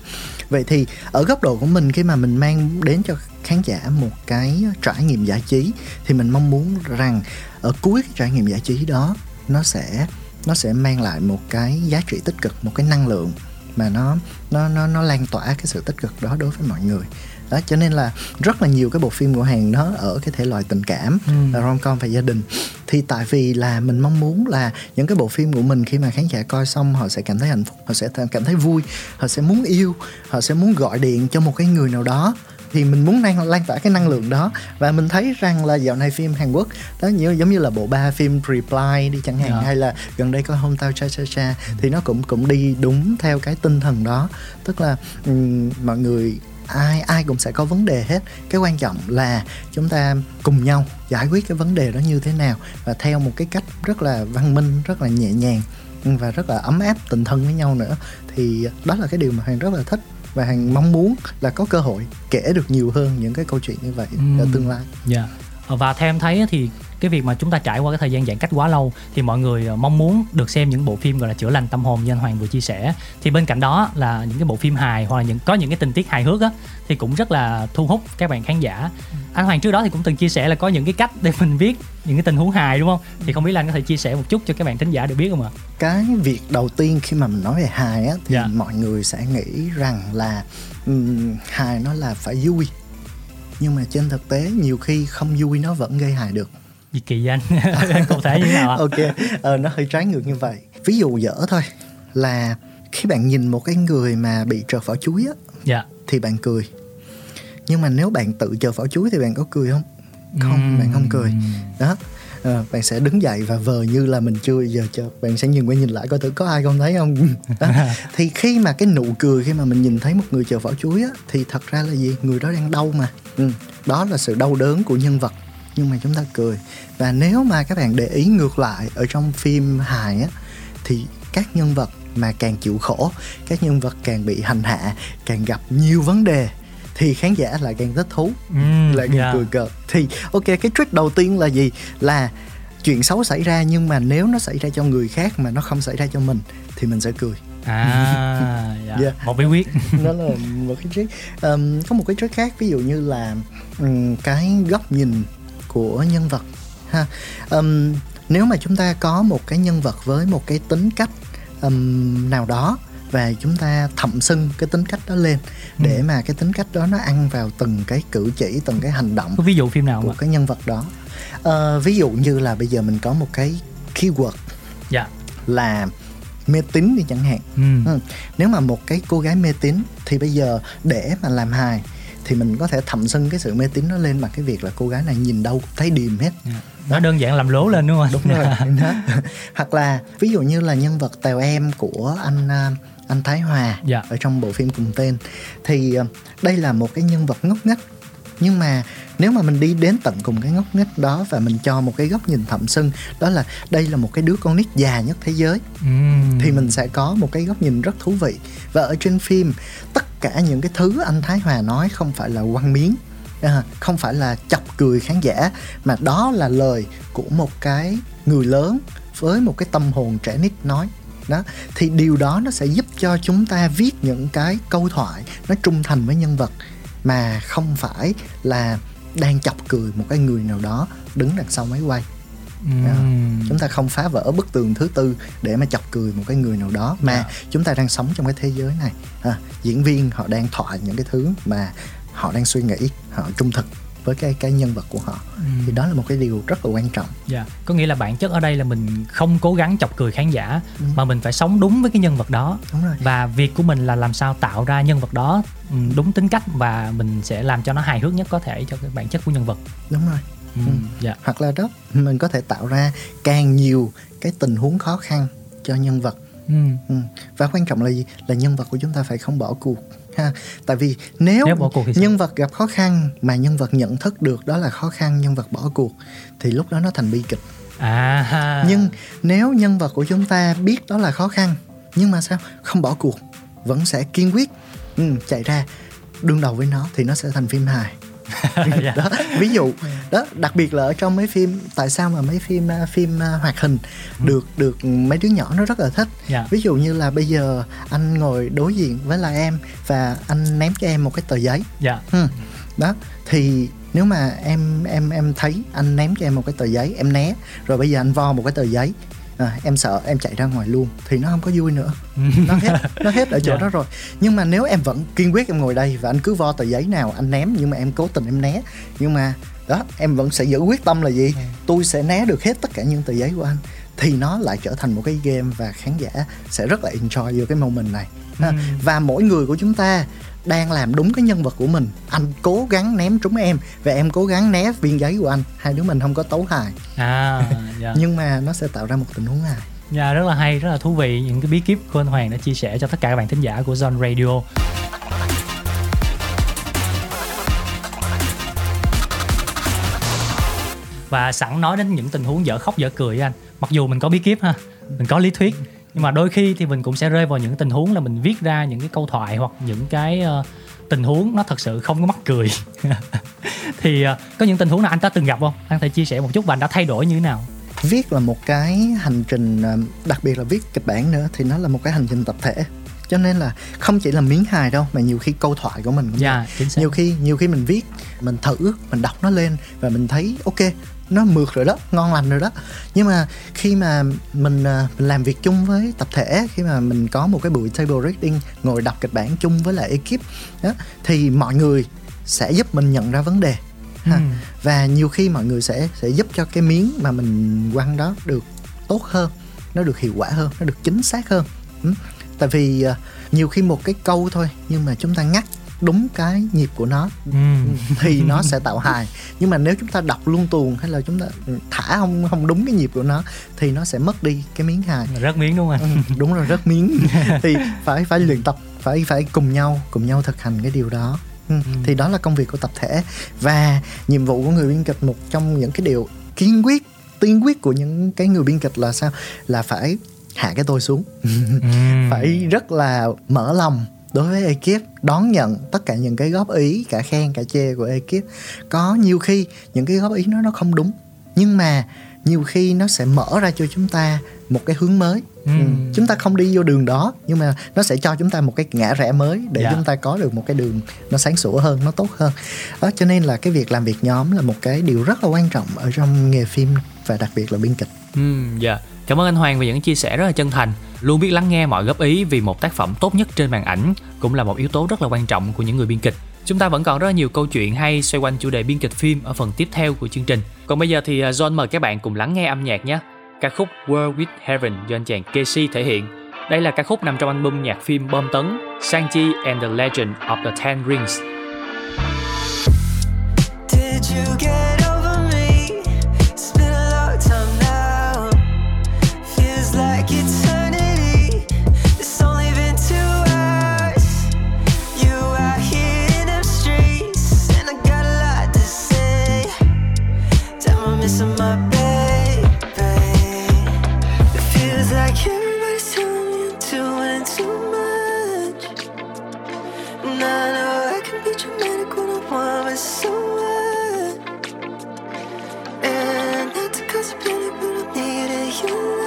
vậy thì ở góc độ của mình, khi mà mình mang đến cho khán giả một cái trải nghiệm giải trí, thì mình mong muốn rằng ở cuối cái trải nghiệm giải trí đó, nó sẽ nó sẽ mang lại một cái giá trị tích cực, một cái năng lượng mà nó nó nó nó lan tỏa cái sự tích cực đó đối với mọi người đó cho nên là rất là nhiều cái bộ phim của hàng nó ở cái thể loại tình cảm Ừ. rom com và gia đình thì tại vì là mình mong muốn là những cái bộ phim của mình khi mà khán giả coi xong họ sẽ cảm thấy hạnh phúc họ sẽ cảm thấy vui họ sẽ muốn yêu họ sẽ muốn gọi điện cho một cái người nào đó thì mình muốn lan, lan tỏa cái năng lượng đó và mình thấy rằng là dạo này phim Hàn Quốc đó như giống như là bộ ba phim Reply đi chẳng hạn Dạ. hay là gần đây có Home Tao Cha Cha Cha thì nó cũng cũng đi đúng theo cái tinh thần đó tức là ừm, mọi người ai ai cũng sẽ có vấn đề hết cái quan trọng là chúng ta cùng nhau giải quyết cái vấn đề đó như thế nào và theo một cái cách rất là văn minh rất là nhẹ nhàng và rất là ấm áp tình thân với nhau nữa thì đó là cái điều mà hàng rất là thích và hàng mong muốn là có cơ hội kể được nhiều hơn những cái câu chuyện như vậy Ừm. ở tương lai Dạ. Và theo em thấy thì cái việc mà chúng ta trải qua cái thời gian giãn cách quá lâu thì mọi người ờ, mong muốn được xem những bộ phim gọi là chữa lành tâm hồn như anh Hoàng vừa chia sẻ. Thì bên cạnh đó là những cái bộ phim hài hoặc là những có những cái tình tiết hài hước á thì cũng rất là thu hút các bạn khán giả. Anh Hoàng trước đó thì cũng từng chia sẻ là có những cái cách để mình viết những cái tình huống hài đúng không? Thì không biết là anh có thể chia sẻ một chút cho các bạn thính giả được biết không ạ? Cái việc đầu tiên khi mà mình nói về hài á thì Dạ. mọi người sẽ nghĩ rằng là ừm, hài nó là phải vui nhưng mà trên thực tế nhiều khi không vui nó vẫn gây hài được. Gì kỳ vậy anh [LAUGHS] cụ thể như thế nào ạ? Ok ờ, nó hơi trái ngược như vậy. Ví dụ dở thôi là khi bạn nhìn một cái người mà bị trợt vỏ chuối á dạ. thì bạn cười. Nhưng mà nếu bạn tự trợt vỏ chuối thì bạn có cười không? Không Ừm. bạn không cười. Đó Ờ, bạn sẽ đứng dậy và vờ như là mình chưa giờ chợt bạn sẽ nhìn qua nhìn lại coi thử có ai không thấy không? [LAUGHS] Đó. thì khi mà cái nụ cười khi mà mình nhìn thấy một người chợt vỏ chuối á thì thật ra là gì? Người đó đang đau mà ừ. đó là sự đau đớn của nhân vật nhưng mà chúng ta cười và nếu mà các bạn để ý ngược lại ở trong phim hài á thì các nhân vật mà càng chịu khổ các nhân vật càng bị hành hạ càng gặp nhiều vấn đề thì khán giả lại càng thích thú Ừm, lại càng dạ. cười cợt thì ok cái trick đầu tiên là gì là chuyện xấu xảy ra nhưng mà nếu nó xảy ra cho người khác mà nó không xảy ra cho mình thì mình sẽ cười à dạ. Dạ. một bí quyết. [LAUGHS] Đó là một cái trick Ờm, có một cái trick khác ví dụ như là ừm, cái góc nhìn của nhân vật ha. Ờm, nếu mà chúng ta có một cái nhân vật với một cái tính cách ừm, nào đó và chúng ta thậm xưng cái tính cách đó lên để mà cái tính cách đó nó ăn vào từng cái cử chỉ từng cái hành động có ví dụ phim nào của ạ cái nhân vật đó. Ờ, ví dụ như là bây giờ mình có một cái keyword dạ. là mê tín đi chẳng hạn Ừm. Ừ. Nếu mà một cái cô gái mê tín thì bây giờ để mà làm hài thì mình có thể thậm xưng cái sự mê tín nó lên bằng cái việc là cô gái này nhìn đâu thấy điềm hết. nó đơn giản làm lố lên đúng không Đúng rồi. đó. Hoặc là ví dụ như là nhân vật Tèo Em của anh à, anh Thái Hòa Dạ. ở trong bộ phim cùng tên thì à, đây là một cái nhân vật ngốc nghếch nhưng mà nếu mà mình đi đến tận cùng cái ngốc nghếch đó và mình cho một cái góc nhìn thậm xưng đó là đây là một cái đứa con nít già nhất thế giới Ừm. thì mình sẽ có một cái góc nhìn rất thú vị. Và ở trên phim tất cả những cái thứ anh Thái Hòa nói không phải là quăng miếng à, không phải là chọc cười khán giả mà đó là lời của một cái người lớn với một cái tâm hồn trẻ nít nói. Đó thì điều đó nó sẽ giúp cho chúng ta viết những cái câu thoại nó trung thành với nhân vật mà không phải là đang chọc cười một cái người nào đó đứng đằng sau máy quay Ừm. chúng ta không phá vỡ bức tường thứ tư để mà chọc cười một cái người nào đó mà Dạ. chúng ta đang sống trong cái thế giới này à, diễn viên họ đang thoại những cái thứ mà họ đang suy nghĩ họ trung thực với cái cái nhân vật của họ thì đó là một cái điều rất là quan trọng Dạ, có nghĩa là bản chất ở đây là mình không cố gắng chọc cười khán giả mà mình phải sống đúng với cái nhân vật đó. đúng rồi Và việc của mình là làm sao tạo ra nhân vật đó ừ, đúng tính cách và mình sẽ làm cho nó hài hước nhất có thể cho cái bản chất của nhân vật. đúng rồi Ừ. Dạ. hoặc là đó mình có thể tạo ra càng nhiều cái tình huống khó khăn cho nhân vật Ừ. ừ. và quan trọng là gì là nhân vật của chúng ta phải không bỏ cuộc ha tại vì nếu, Nếu bỏ cuộc thì nhân vật gặp khó khăn mà nhân vật nhận thức được đó là khó khăn nhân vật bỏ cuộc thì lúc đó nó thành bi kịch À. ha. nhưng nếu nhân vật của chúng ta biết đó là khó khăn nhưng mà sao không bỏ cuộc vẫn sẽ kiên quyết ừ, chạy ra đương đầu với nó thì nó sẽ thành phim hài [LAUGHS] Dạ. đó ví dụ đó đặc biệt là ở trong mấy phim tại sao mà mấy phim à, phim à, hoạt hình được được mấy đứa nhỏ nó rất là thích Dạ. ví dụ như là bây giờ anh ngồi đối diện với là em và anh ném cho em một cái tờ giấy Dạ. Ừ. đó thì nếu mà em em em thấy anh ném cho em một cái tờ giấy em né rồi bây giờ anh vo một cái tờ giấy à, em sợ em chạy ra ngoài luôn. Thì nó không có vui nữa. [LAUGHS] Nó hết nó hết ở chỗ Dạ. đó rồi. Nhưng mà nếu em vẫn kiên quyết em ngồi đây và anh cứ vo tờ giấy nào anh ném nhưng mà em cố tình em né. Nhưng mà đó em vẫn sẽ giữ quyết tâm là gì? Tôi sẽ né được hết tất cả những tờ giấy của anh. Thì nó lại trở thành một cái game và khán giả sẽ rất là enjoy vô cái moment này ha. Ừ. và mỗi người của chúng ta đang làm đúng cái nhân vật của mình anh cố gắng ném trúng em và em cố gắng né viên giấy của anh hai đứa mình không có tấu hài À. [LAUGHS] Dạ. nhưng mà nó sẽ tạo ra một tình huống hài Dạ rất là hay, rất là thú vị những cái bí kíp của anh Hoàng đã chia sẻ cho tất cả các bạn thính giả của Zone Radio. Và sẵn nói đến những tình huống dở khóc dở cười anh, mặc dù mình có bí kíp ha, mình có lý thuyết, nhưng mà đôi khi thì mình cũng sẽ rơi vào những tình huống là mình viết ra những cái câu thoại hoặc những cái ờ, tình huống nó thật sự không có mắc cười. [LAUGHS] thì ờ, có những tình huống nào anh đã từng gặp không? Anh thể chia sẻ một chút và anh đã thay đổi như thế nào? viết là một cái hành trình ờ, đặc biệt là viết kịch bản nữa thì nó là một cái hành trình tập thể cho nên là không chỉ là miếng hài đâu mà nhiều khi câu thoại của mình cũng Dạ, chính xác. nhiều khi nhiều khi mình viết mình thử mình đọc nó lên và mình thấy ok nó mượt rồi đó ngon lành rồi đó nhưng mà khi mà mình ờ, mình làm việc chung với tập thể khi mà mình có một cái buổi table reading ngồi đọc kịch bản chung với lại ekip đó thì mọi người sẽ giúp mình nhận ra vấn đề ha. Ừ. và nhiều khi mọi người sẽ sẽ giúp cho cái miếng mà mình quăng đó được tốt hơn nó được hiệu quả hơn nó được chính xác hơn ừ. tại vì ờ, nhiều khi một cái câu thôi nhưng mà chúng ta ngắt đúng cái nhịp của nó Ừ. thì [LAUGHS] nó sẽ tạo hài. Nhưng mà nếu chúng ta đọc luôn tuồng hay là chúng ta thả không không đúng cái nhịp của nó thì nó sẽ mất đi cái miếng hài. Rất miếng đúng không anh? ừ, đúng rồi rất miếng. [LAUGHS] Thì phải phải luyện tập phải phải cùng nhau cùng nhau thực hành cái điều đó. Ừ. thì đó là công việc của tập thể. Và nhiệm vụ của người biên kịch một trong những cái điều kiên quyết tiên quyết của những cái người biên kịch là sao? Là phải hạ cái tôi xuống. [LAUGHS] Phải rất là mở lòng đối với ekip đón nhận tất cả những cái góp ý cả khen cả chê của ekip có nhiều khi những cái góp ý nó nó không đúng nhưng mà nhiều khi nó sẽ mở ra cho chúng ta một cái hướng mới ừ. chúng ta không đi vô đường đó nhưng mà nó sẽ cho chúng ta một cái ngã rẽ mới để Dạ. chúng ta có được một cái đường nó sáng sủa hơn nó tốt hơn đó cho nên là cái việc làm việc nhóm là một cái điều rất là quan trọng ở trong nghề phim và đặc biệt là biên kịch Ừ, dạ. Cảm ơn anh Hoàng về những chia sẻ rất là chân thành. Luôn biết lắng nghe mọi góp ý vì một tác phẩm tốt nhất trên màn ảnh cũng là một yếu tố rất là quan trọng của những người biên kịch. Chúng ta vẫn còn rất là nhiều câu chuyện hay xoay quanh chủ đề biên kịch phim ở phần tiếp theo của chương trình. Còn bây giờ thì à, John mời các bạn cùng lắng nghe âm nhạc nhé. Ca khúc World with Heaven do anh chàng Casey thể hiện. Đây là ca khúc nằm trong album nhạc phim bom tấn Shang-Chi and the Legend of the Ten Rings. Did you get And that's the gossip, but I needed you.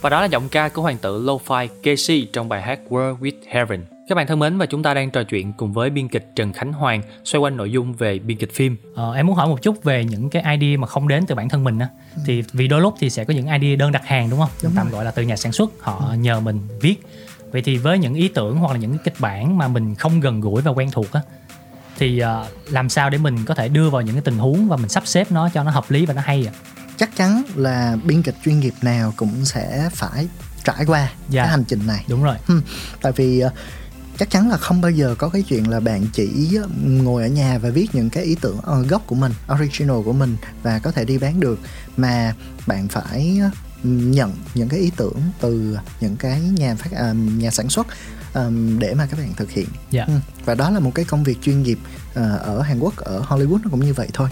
Và đó là giọng ca của hoàng tử Lo-Fi Casey trong bài hát World with Heaven. Các bạn thân mến và chúng ta đang trò chuyện cùng với biên kịch Trần Khánh Hoàng xoay quanh nội dung về biên kịch phim. Ờ, em muốn hỏi một chút về những cái idea mà không đến từ bản thân mình á thì vì đôi lúc thì sẽ có những idea đơn đặt hàng đúng không Đúng tạm rồi. gọi là từ nhà sản xuất họ nhờ mình viết vậy thì với những ý tưởng hoặc là những cái kịch bản mà mình không gần gũi và quen thuộc á thì ờ, làm sao để mình có thể đưa vào những cái tình huống và mình sắp xếp nó cho nó hợp lý và nó hay ạ chắc chắn là biên kịch chuyên nghiệp nào cũng sẽ phải trải qua Dạ. cái hành trình này. Đúng rồi. Tại vì ờ, chắc chắn là không bao giờ có cái chuyện là bạn chỉ ngồi ở nhà và viết những cái ý tưởng ờ, gốc của mình original của mình và có thể đi bán được mà bạn phải nhận những cái ý tưởng từ những cái nhà phát à, nhà sản xuất ờm, để mà các bạn thực hiện. Dạ. Ừ, và đó là một cái công việc chuyên nghiệp ờ, ở Hàn Quốc ở Hollywood nó cũng như vậy thôi.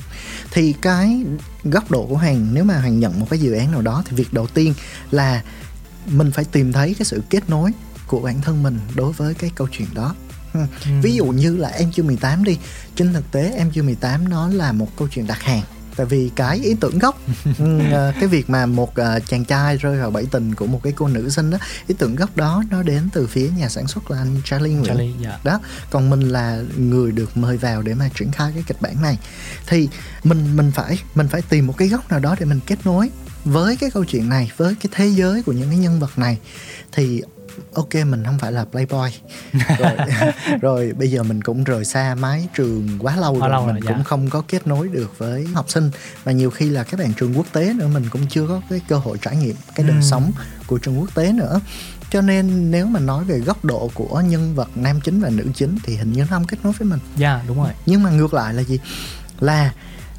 Thì cái góc độ của Hoàng nếu mà Hoàng nhận một cái dự án nào đó thì việc đầu tiên là mình phải tìm thấy cái sự kết nối của bản thân mình đối với cái câu chuyện đó. Ừ. Ví dụ như là em chưa 18 đi. Trên thực tế em chưa 18 nó là một câu chuyện đặt hàng Tại vì cái ý tưởng gốc [LAUGHS] ừ, ờ, Cái việc mà một ờ, chàng trai rơi vào bẫy tình của một cái cô nữ sinh đó Ý tưởng gốc đó nó đến từ phía nhà sản xuất là anh Charlie Nguyễn. Charlie dạ. Đó còn mình là người được mời vào để mà triển khai cái kịch bản này. Thì mình mình phải mình phải tìm một cái góc nào đó để mình kết nối với cái câu chuyện này với cái thế giới của những cái nhân vật này. Thì ok mình không phải là playboy. Rồi, [LAUGHS] rồi bây giờ mình cũng rời xa mái trường quá lâu Quá rồi lâu mình rồi, cũng dạ. không có kết nối được với học sinh. Và nhiều khi là các bạn trường quốc tế nữa mình cũng chưa có cái cơ hội trải nghiệm cái đời Ừm. sống của trường quốc tế nữa. Cho nên nếu mà nói về góc độ của nhân vật nam chính và nữ chính thì hình như nó không kết nối với mình. Dạ đúng rồi. Nhưng mà ngược lại là gì? Là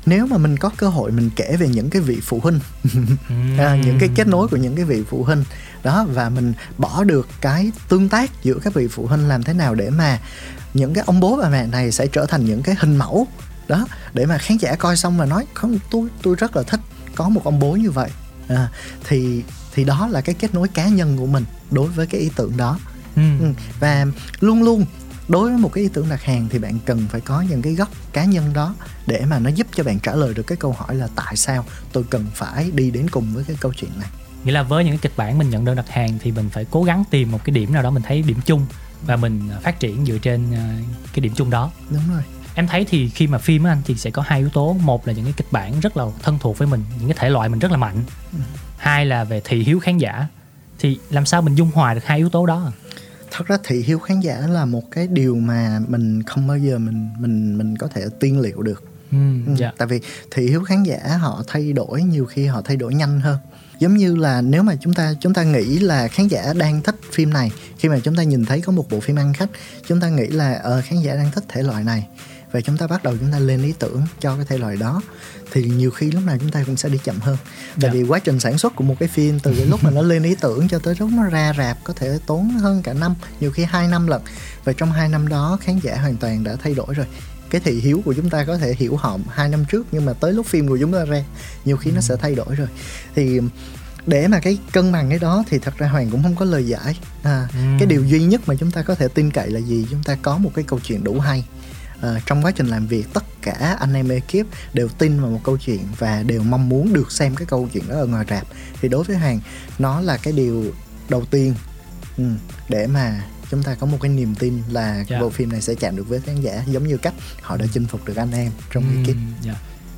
nếu mà mình có cơ hội mình kể về những cái vị phụ huynh [LAUGHS] à, những cái kết nối của những cái vị phụ huynh đó và mình bỏ được cái tương tác giữa các vị phụ huynh làm thế nào để mà những cái ông bố bà mẹ này sẽ trở thành những cái hình mẫu đó để mà khán giả coi xong mà nói không tôi tôi rất là thích có một ông bố như vậy. À, thì thì đó là cái kết nối cá nhân của mình đối với cái ý tưởng đó. Ừ. Ừ, và luôn luôn đối với một cái ý tưởng đặt hàng thì bạn cần phải có những cái góc cá nhân đó để mà nó giúp cho bạn trả lời được cái câu hỏi là tại sao tôi cần phải đi đến cùng với cái câu chuyện này. Nghĩa là với những cái kịch bản mình nhận đơn đặt hàng thì mình phải cố gắng tìm một cái điểm nào đó mình thấy điểm chung và mình à, phát triển dựa trên à, cái điểm chung đó. Đúng rồi. Em thấy thì khi mà phim á anh thì sẽ có hai yếu tố. Một là những cái kịch bản rất là thân thuộc với mình những cái thể loại mình rất là mạnh. Hai là về thị hiếu khán giả. Thì làm sao mình dung hòa được hai yếu tố đó thật ra thị hiếu khán giả là một cái điều mà mình không bao giờ mình mình mình có thể tiên liệu được. Ừ, Ừ, dạ. tại vì thị hiếu khán giả họ thay đổi nhiều khi họ thay đổi nhanh hơn. Giống như là nếu mà chúng ta chúng ta nghĩ là khán giả đang thích phim này khi mà chúng ta nhìn thấy có một bộ phim ăn khách chúng ta nghĩ là ờ, khán giả đang thích thể loại này và chúng ta bắt đầu chúng ta lên ý tưởng cho cái thể loại đó. Thì nhiều khi lúc nào chúng ta cũng sẽ đi chậm hơn. Tại Dạ. vì quá trình sản xuất của một cái phim từ cái lúc mà nó lên ý tưởng cho tới lúc nó ra rạp có thể tốn hơn cả năm nhiều khi hai năm lận. Và trong hai năm đó khán giả hoàn toàn đã thay đổi rồi. Cái thị hiếu của chúng ta có thể hiểu họ hai năm trước nhưng mà tới lúc phim của chúng ta ra nhiều khi nó sẽ thay đổi rồi. Thì để mà cái cân bằng cái đó thì thật ra hoàng cũng không có lời giải. À, cái điều duy nhất mà chúng ta có thể tin cậy là gì? Chúng ta có một cái câu chuyện đủ hay à, trong quá trình làm việc tất cả anh em ekip đều tin vào một câu chuyện và đều mong muốn được xem cái câu chuyện đó ở ngoài rạp thì đối với hoàng nó là cái điều đầu tiên ừ, để mà chúng ta có một cái niềm tin là Dạ. bộ phim này sẽ chạm được với khán giả giống như cách họ đã chinh phục được anh em trong ekip Ừm, dạ.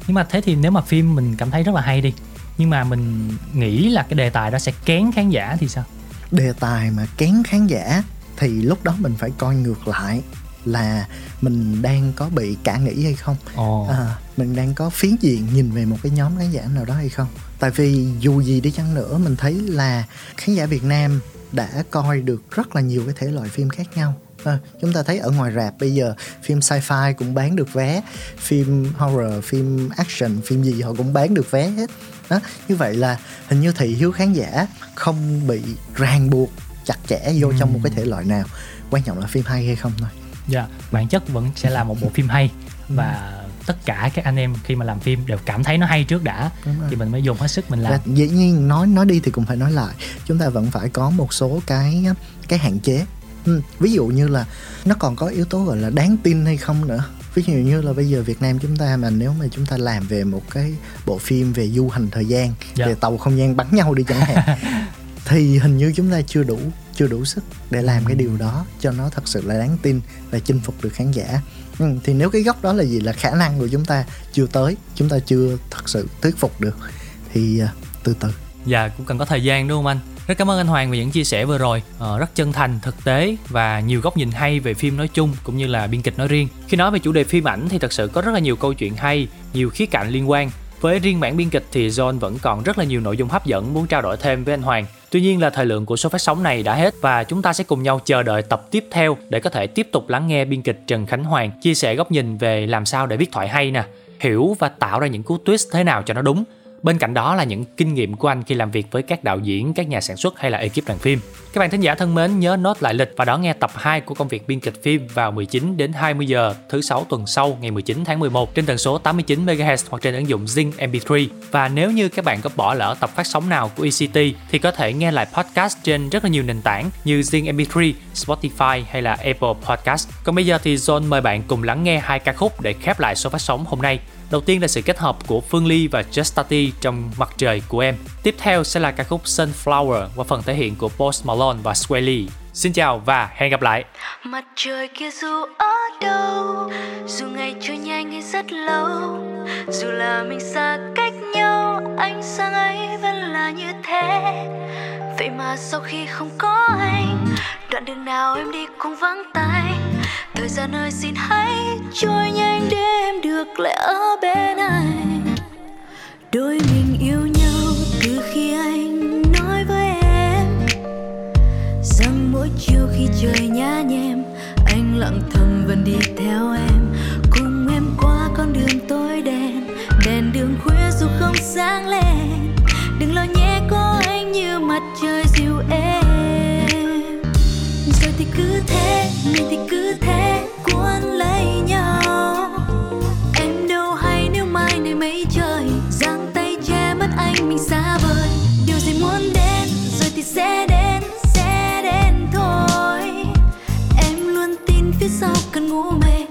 nhưng mà thế thì nếu mà phim mình cảm thấy rất là hay đi nhưng mà mình nghĩ là cái đề tài đó sẽ kén khán giả thì sao đề tài mà kén khán giả thì lúc đó mình phải coi ngược lại là mình đang có bị cả nghĩ hay không? Ồ. À, mình đang có phiến diện nhìn về một cái nhóm khán giả nào đó hay không? Tại vì dù gì đi chăng nữa mình thấy là khán giả việt nam đã coi được rất là nhiều cái thể loại phim khác nhau. À, chúng ta thấy ở ngoài rạp bây giờ phim sci-fi cũng bán được vé phim horror phim action phim gì họ cũng bán được vé hết. Đó như vậy là hình như thị hiếu khán giả không bị ràng buộc chặt chẽ vô trong một cái thể loại nào. Quan trọng là phim hay hay không thôi dạ. Bản chất vẫn sẽ là một bộ phim hay và tất cả các anh em khi mà làm phim đều cảm thấy nó hay trước đã. Thì mình mới dùng hết sức mình làm. Và dĩ nhiên nói nói đi thì cũng phải nói lại. Chúng ta vẫn phải có một số cái cái hạn chế. Ừ, ví dụ như là nó còn có yếu tố gọi là đáng tin hay không nữa. Ví dụ như là bây giờ Việt Nam chúng ta mà nếu mà chúng ta làm về một cái bộ phim về du hành thời gian Dạ. về tàu không gian bắn nhau đi chẳng hạn [LAUGHS] thì hình như chúng ta chưa đủ chưa đủ sức để làm cái điều đó cho nó thật sự là đáng tin và chinh phục được khán giả. Ừ, thì nếu cái góc đó là gì? Là khả năng của chúng ta chưa tới chúng ta chưa thật sự thuyết phục được. Thì à, từ từ. Dạ cũng cần có thời gian đúng không anh? Rất cảm ơn anh Hoàng về những chia sẻ vừa rồi. Ờ, Rất chân thành, thực tế và nhiều góc nhìn hay về phim nói chung cũng như là biên kịch nói riêng. Khi nói về chủ đề phim ảnh thì thật sự có rất là nhiều câu chuyện hay, nhiều khía cạnh liên quan. Với riêng bản biên kịch thì John vẫn còn rất là nhiều nội dung hấp dẫn muốn trao đổi thêm với anh Hoàng. Tuy nhiên là thời lượng của số phát sóng này đã hết và chúng ta sẽ cùng nhau chờ đợi tập tiếp theo để có thể tiếp tục lắng nghe biên kịch Trần Khánh Hoàng chia sẻ góc nhìn về làm sao để viết thoại hay nè, hiểu và tạo ra những cú twist thế nào cho nó đúng. Bên cạnh đó là những kinh nghiệm của anh khi làm việc với các đạo diễn, các nhà sản xuất hay là ekip đoàn phim. Các bạn thính giả thân mến, nhớ nốt lại lịch và đón nghe tập 2 của công việc biên kịch phim vào 19 đến 20 giờ thứ sáu tuần sau ngày 19 tháng 11 trên tần số 89 MHz hoặc trên ứng dụng Zing MP3. Và nếu như các bạn có bỏ lỡ tập phát sóng nào của ECT thì có thể nghe lại podcast trên rất là nhiều nền tảng như Zing MP3, Spotify hay là Apple Podcast. Còn bây giờ thì John mời bạn cùng lắng nghe hai ca khúc để khép lại số phát sóng hôm nay. Đầu tiên là sự kết hợp của Phương Ly và Just Tati trong Mặt trời của em. Tiếp theo sẽ là ca khúc Sunflower qua phần thể hiện của Post Malone và Swelly. Xin chào và hẹn gặp lại. mặt trời kia dù ở đâu, dù ngày trôi nhanh hay rất lâu, dù là mình xa cách nhau, ánh sáng ấy vẫn là như thế vậy mà sau khi không có anh, đoạn đường nào em đi cũng vắng tay thời gian ơi, xin hãy trôi nhanh để em được lại ở bên anh đôi mình yêu nhau từ khi anh nói với em. Rằng mỗi chiều khi trời nhá nhem, anh lặng thầm vẫn đi theo em. Cùng em qua con đường tối đen, đèn đường khuya dù không sáng lên. Đừng lo nhé, có anh như mặt trời dịu êm cứ thế mình thì cứ thế, cuốn lấy nhau. Em đâu hay nếu mai này mấy trời, giang tay che mất anh mình xa vời. Điều gì muốn đến, rồi thì sẽ đến sẽ đến thôi. Em luôn tin phía sau cơn ngủ mê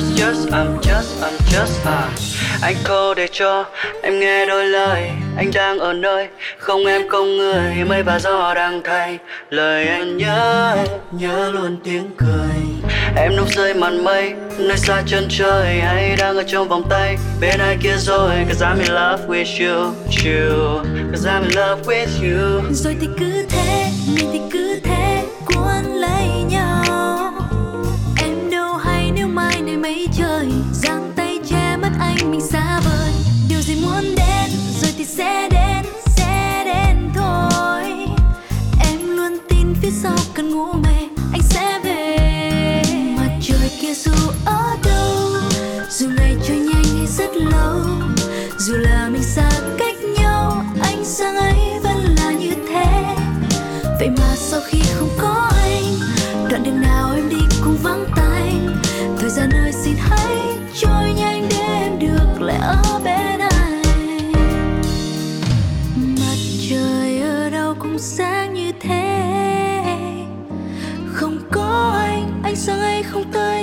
just just I'm just I'm just à. Anh cô để cho em nghe đôi lời. Anh đang ở nơi không em không người. Mây và gió đang thay. Lời anh nhớ Nhớ luôn tiếng cười. Em núp rơi màn mây nơi xa chân trời. Hay đang ở trong vòng tay bên ai kia rồi? Cause I'm in love with you, you. Cause I'm in love with you. Rồi thì cứ dù là mình xa cách nhau anh sang ấy vẫn là như thế. Vậy mà sau khi không có anh, đoạn đường nào em đi cũng vắng tay. Thời gian ơi, xin hãy trôi nhanh để em được lại ở bên anh. Mặt trời ở đâu cũng sáng như thế. Không có anh anh sang ấy không tới.